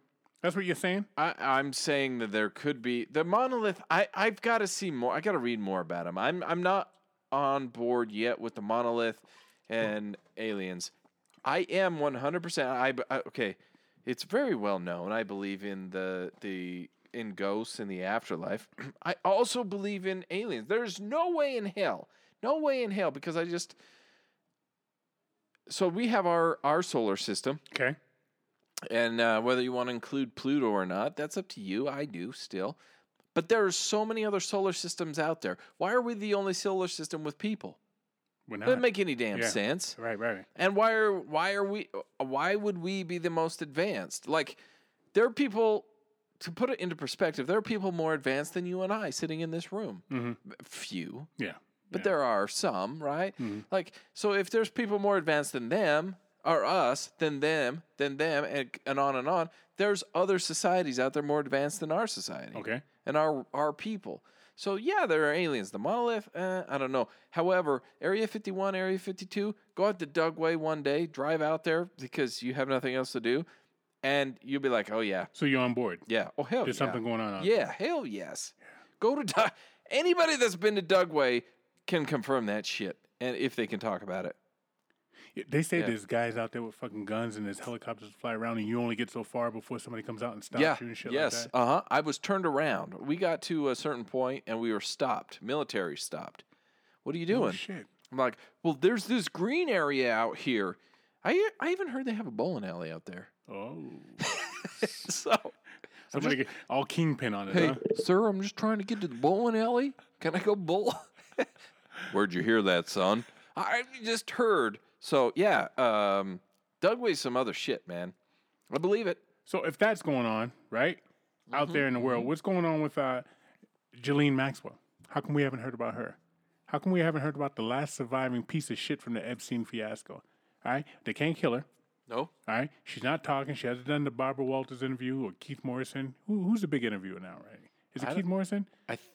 That's what you're saying? I, I'm saying that there could be the monolith. I I've got to see more. I got to read more about them. I'm I'm not on board yet with the monolith and aliens. I am 100. percent I I- okay. It's very well known. I believe in the the in ghosts in the afterlife. *clears throat* I also believe in aliens. There's no way in hell. No way in hell because I just. So we have our our solar system. Okay. And uh, whether you want to include Pluto or not, that's up to you. I do still. But there are so many other solar systems out there. Why are we the only solar system with people? We're not. Doesn't make any damn Yeah. sense. right, right. And why are why are we why would we be the most advanced? Like there are people to put it into perspective, there are people more advanced than you and I sitting in this room. Mhm. Few, Yeah. but Yeah. there are some, right? Mhm. Like, so if there's people more advanced than them, or us, than them, than them, and, and on and on, there's other societies out there more advanced than our society Okay. and our our people. So yeah, there are aliens. The monolith, eh, I don't know. However, Area 51, Area 52, go out to Dugway one day, drive out there because you have nothing else to do, and you'll be like, oh yeah, So you're on board. yeah, oh hell There's yeah. something going on. out Yeah, hell yes. Go to Dug. Anybody that's been to Dugway can confirm that shit, and if they can talk about it. They say Yeah. there's guys out there with fucking guns and there's helicopters fly around and you only get so far before somebody comes out and stops yeah. you and shit yes. like that. Uh huh. I was turned around. We got to a certain point and we were stopped. Military stopped. What are you Oh, doing? shit. I'm like, well, there's this green area out here. I I even heard they have a bowling alley out there. Oh. *laughs* so, Somebody get all kingpin on it, hey, huh? sir, I'm just trying to get to the bowling alley. Can I go bowl? *laughs* Where'd you hear that, son? I just heard. So yeah, um, Dugway's some other shit, man. I believe it. So if that's going on, right? Out Mm-hmm, there in the world, what's going on with uh Ghislaine Maxwell? How come we haven't heard about her? How come we haven't heard about the last surviving piece of shit from the Epstein fiasco? All right? They can't kill her. No, All right? She's not talking. She hasn't done the Barbara Walters interview or Keith Morrison. Who, who's the big interviewer now, right? Is it I Keith Morrison? I, th-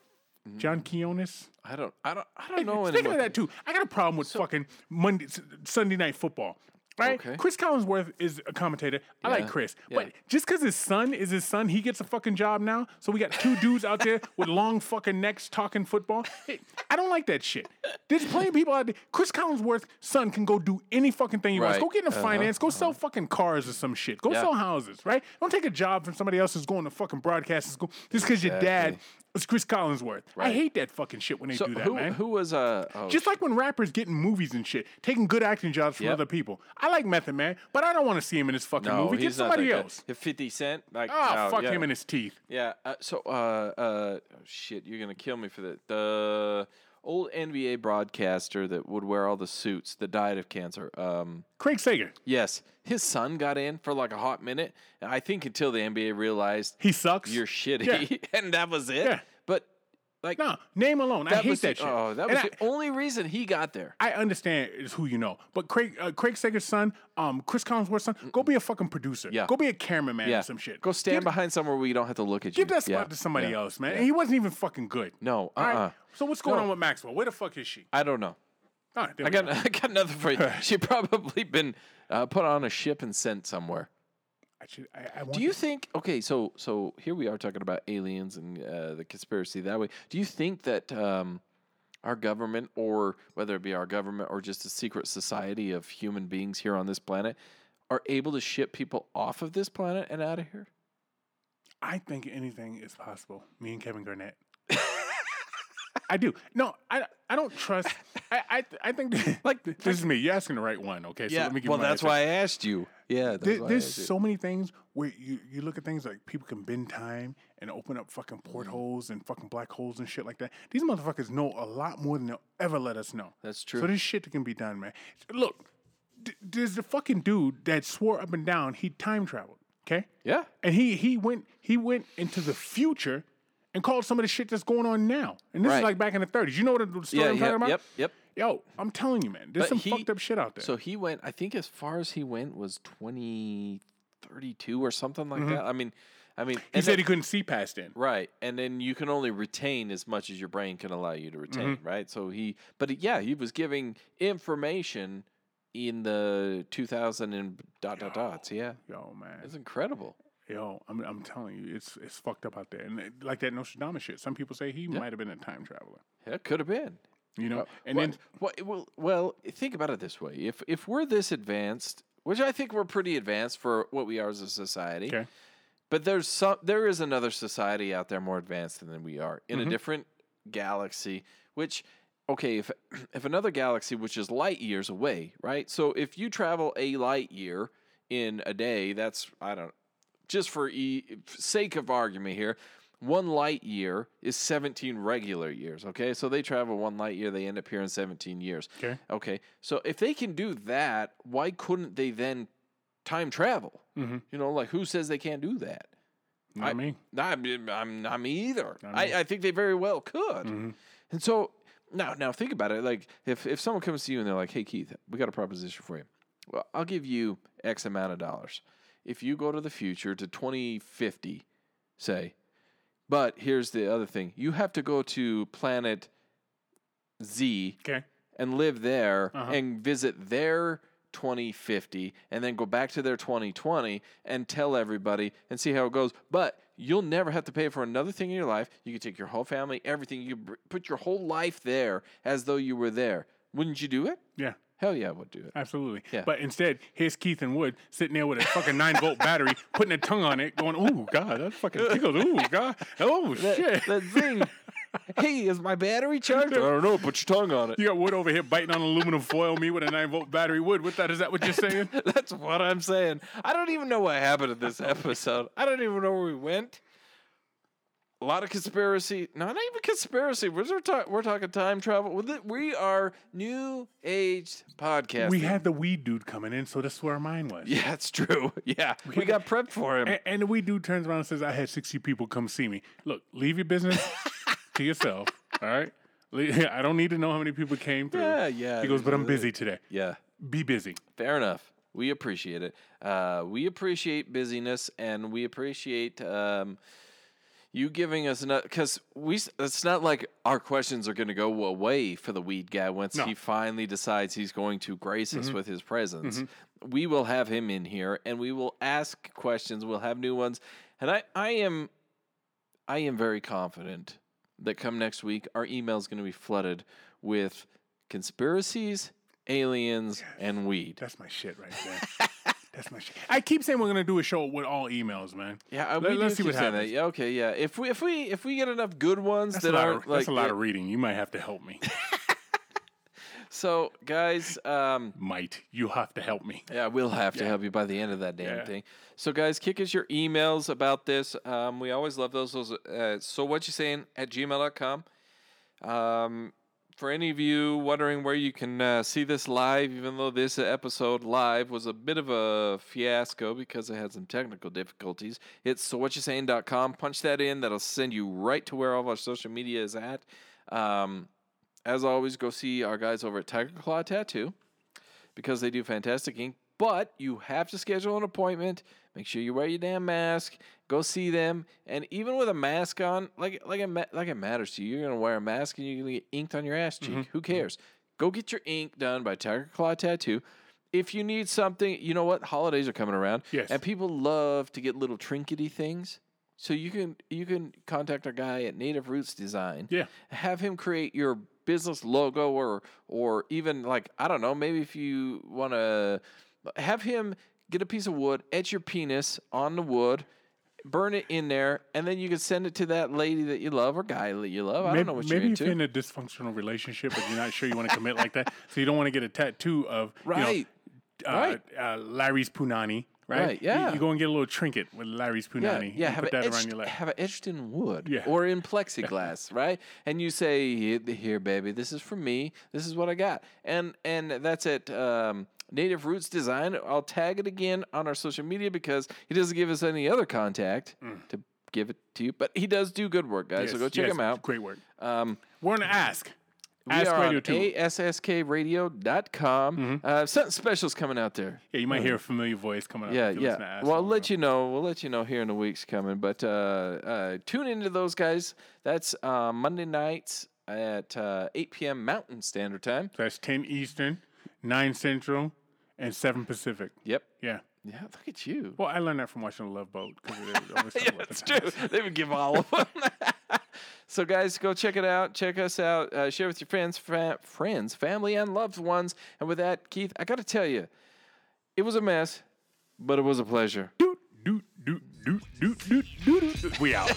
John Keonis? I don't, I don't, I don't know Speaking anyone. of that too, I got a problem with fucking Monday, S- Sunday night football. Right? Okay. Chris Collinsworth is a commentator. I like Yeah, Chris, yeah. but just because his son is his son, he gets a fucking job now. So we got two *laughs* dudes out there with long fucking necks talking football. Hey, I don't like that shit. There's plenty of people out there. Chris Collinsworth's son can go do any fucking thing he wants. Right. Go get into Uh-huh, finance. Go sell fucking cars or some shit. Go Yeah. sell houses. Right? Don't take a job from somebody else who's going to fucking broadcasting school just because your dad Exactly. Was Chris Collinsworth. I hate that fucking shit when they So do that, who, man. who was uh? Oh, Just like when rappers getting movies and shit, taking good acting jobs from Yep. other people. I like Method Man, but I don't want to see him in this fucking no, movie. Get somebody good. else. If Fifty Cent, like, Ah, no, fuck yeah. him in his teeth. Yeah. Uh, so, uh, uh, oh, shit, you're gonna kill me for that. The old NBA broadcaster that would wear all the suits that died of cancer. Um, Craig Sager, yes, his son got in for like a hot minute. I think until the NBA realized he sucks. you're shitty, Yeah. *laughs* and that was it. Yeah. Like, no, name alone. I hate was that shit. Oh, that And was I, the only reason he got there. I understand is who you know, but Craig uh, Craig Sager's son, um, Chris Collinsworth's son, go be a fucking producer. Yeah. Go be a cameraman Yeah, or some shit. Go stand Give- behind somewhere where you don't have to look at you. Give that spot Yeah, to somebody yeah, else, man. And he wasn't even fucking good. No, uh, All right? So what's going No. on with Maxwell? Where the fuck is she? I don't know. All right, *laughs* I got go. I got nothing for you. *laughs* She probably been uh, put on a ship and sent somewhere. I should, I, Do you to- think? Okay, so so here we are talking about aliens and uh, the conspiracy that way. Do you think that um, our government, or whether it be our government or just a secret society of human beings here on this planet, are able to ship people off of this planet and out of here? I think anything is possible. Me and Kevin Garnett. *laughs* I do. No, I, I don't trust. I, I, I think *laughs* like this is me. You're asking the right one. Okay, so let me give well, that's answer. why I asked you. Yeah, There, there's so many things where you, you look at things like people can bend time and open up fucking portholes and fucking black holes and shit like that. These motherfuckers know a lot more than they'll ever let us know. That's true. So there's shit that can be done, man. Look, d- there's the fucking dude that swore up and down he time traveled. Okay. yeah, And he he went he went into the future and called some of the shit that's going on now. And this Right. is like back in the 30s. You know what the story yeah, I'm talking about? yep, yep. Yo, I'm telling you, man. There's But some he- fucked up shit out there. So he went. I think as far as he went was twenty thirty two or something like that. I mean, I mean, he said then- he couldn't see past then. Right, and then you can only retain as much as your brain can allow you to retain, Mm-hmm. right? So he, but yeah, he was giving information in the 2000 and dot dot dots. Yeah, Yo, man. it's incredible. Yo, I'm, I'm telling you, it's it's fucked up out there. And it- like that Nostradamus shit. Some people say he might have been a time traveler. Yeah, could have been. You know? and Well, then well, well, well, think about it this way: if if we're this advanced, which I think we're pretty advanced for what we are as a society, Okay. But there's some there is another society out there more advanced than we are in Mm-hmm. a different galaxy, which okay, if *clears throat* if another galaxy which is light years away, right? So if you travel a light year in a day, that's I don't just for e- sake of argument here, one light year is 17 regular years, okay? So they travel one light year, they end up here in 17 years. Okay. Okay. So if they can do that, why couldn't they then time travel? Mhm. You know, like who says they can't do that? not I- me. Not, I'm not me either. Not me. I, I think they very well could. Mm-hmm. And so now, now think about it. Like if if someone comes to you and they're like, "Hey Keith, we got a proposition for you. Well, I'll give you X amount of dollars if you go to the future to 2050, say. But here's the other thing: you have to go to planet Z Okay. and live there Uh-huh. and visit their 2050 and then go back to their 2020 and tell everybody and see how it goes. But you'll never have to pay for another thing in your life. You can take your whole family, everything. You br- put your whole life there as though you were there. Wouldn't you do it? Yeah. Hell yeah, I would do it. Absolutely. Yeah. But instead, here's Keith and Wood sitting there with a fucking nine volt battery, putting a tongue on it, going, "Ooh, God, that fucking tickles. Ooh, God, oh *laughs* shit." That thing. hey, is my battery charged? I don't know. Put your tongue on it. You got Wood over here biting on aluminum foil. Me with a nine volt battery. Wood, what that is that? What you're saying? *laughs* That's what I'm saying. I don't even know what happened in this episode. I don't even know where we went. A lot of conspiracy. No, not even conspiracy. We're, we're, talk, we're talking time travel. We are new age podcast. we had the weed dude coming in, so that's where our mind was. Yeah, it's true. *laughs* Yeah, we got prepped for him. And, and the weed dude turns around and says, "I had 60 people come see me. Look, leave your business *laughs* to yourself. All right." *laughs* I don't need to know how many people came through. Yeah, yeah, He goes, but I'm busy today. yeah, Be busy. fair enough. We appreciate it. Uh, we appreciate busyness, and we appreciate um, you giving us enough because we it's not like our questions are going to go away for the weed guy once No. he finally decides he's going to grace us mm-hmm. with his presence. Mm-hmm. We will have him in here, and we will ask questions. We'll have new ones, and I, I am, I am very confident that come next week, our email is going to be flooded with conspiracies, aliens, and weed. That's my shit right there. *laughs* That's my shit. I keep saying we're gonna do a show with all emails, man. Yeah, uh, Let- do see what happens. Yeah, okay, yeah. If we if we if we get enough good ones That's a that lot, aren't of, like that's a lot yeah, of reading. You might have to help me. *laughs* so guys, um, might you have to help me? yeah, we'll have to help you by the end of that damn Yeah. thing. So guys, kick us your emails about this. Um, we always love those. Those. Uh, so what you saying at gmail.com. Um, for any of you wondering where you can uh, see this live, even though this episode live was a bit of a fiasco because it had some technical difficulties, it's sowhatyousaying.com. Punch that in. That'll send you right to where all of our social media is at. Um, as always, go see our guys over at Tiger Claw Tattoo because they do fantastic ink. But you have to schedule an appointment. Make sure you wear your damn mask. Go see them, and even with a mask on, like like it ma- like it matters to you. You're gonna wear a mask and you're gonna get inked on your ass cheek. Mm-hmm. Who mm-hmm. cares? go get your ink done by Tiger Claw Tattoo. If you need something, you know what? Holidays are coming around, Yes. and people love to get little trinkety things. So you can you can contact our guy at Native Roots Design. Yeah. Have him create your business logo or or even like I don't know, maybe if you want to have him get a piece of wood, etch your penis on the wood, burn it in there, and then you can send it to that lady that you love or guy that you love. I maybe, don't know what maybe you're into. you're in a dysfunctional relationship, but you're not sure you want to commit like that, *laughs* so you don't want to get a tattoo of you know, Right. uh, Right. uh, Larry's punani, right? Right, You- yeah. You, go and get a little trinket with Larry's punani. yeah, and have put that etched, around your leg. have it etched in wood Yeah. or in *laughs* plexiglass, right? And you say, "Here, here, baby, this is for me. This is what I got." And and that's it. um, Native Roots Design. I'll tag it again on our social media because he doesn't give us any other contact to give it to you, but he does do good work, guys. so go check yes, him out. Great work. Um, We're gonna ask. we Ask are Radio on 2. ASSKRadio.com. Mm-hmm. Uh, something special's coming out there. Yeah, you might hear a familiar voice coming up. Yeah, if you listen to yeah. Well, I'll let you know. We'll let you know here in the weeks coming. But uh, uh, tune into those guys. That's uh, Monday nights at uh, 8 p.m. Mountain Standard Time. That's 10 Eastern, 9 Central, and 7 Pacific. Yep. Yeah. Yeah, look at you. Well, I learned that from watching The Love Boat. 'cause it always *laughs* yeah, that's true. They would give all of them. *laughs* so, guys, go check it out. Check us out. Uh, share with your friends, fa- friends, family, and loved ones. And with that, Keith, I got to tell you, it was a mess, but it was a pleasure. Doot, doot, doot, doot, doot, doot, doot. We out.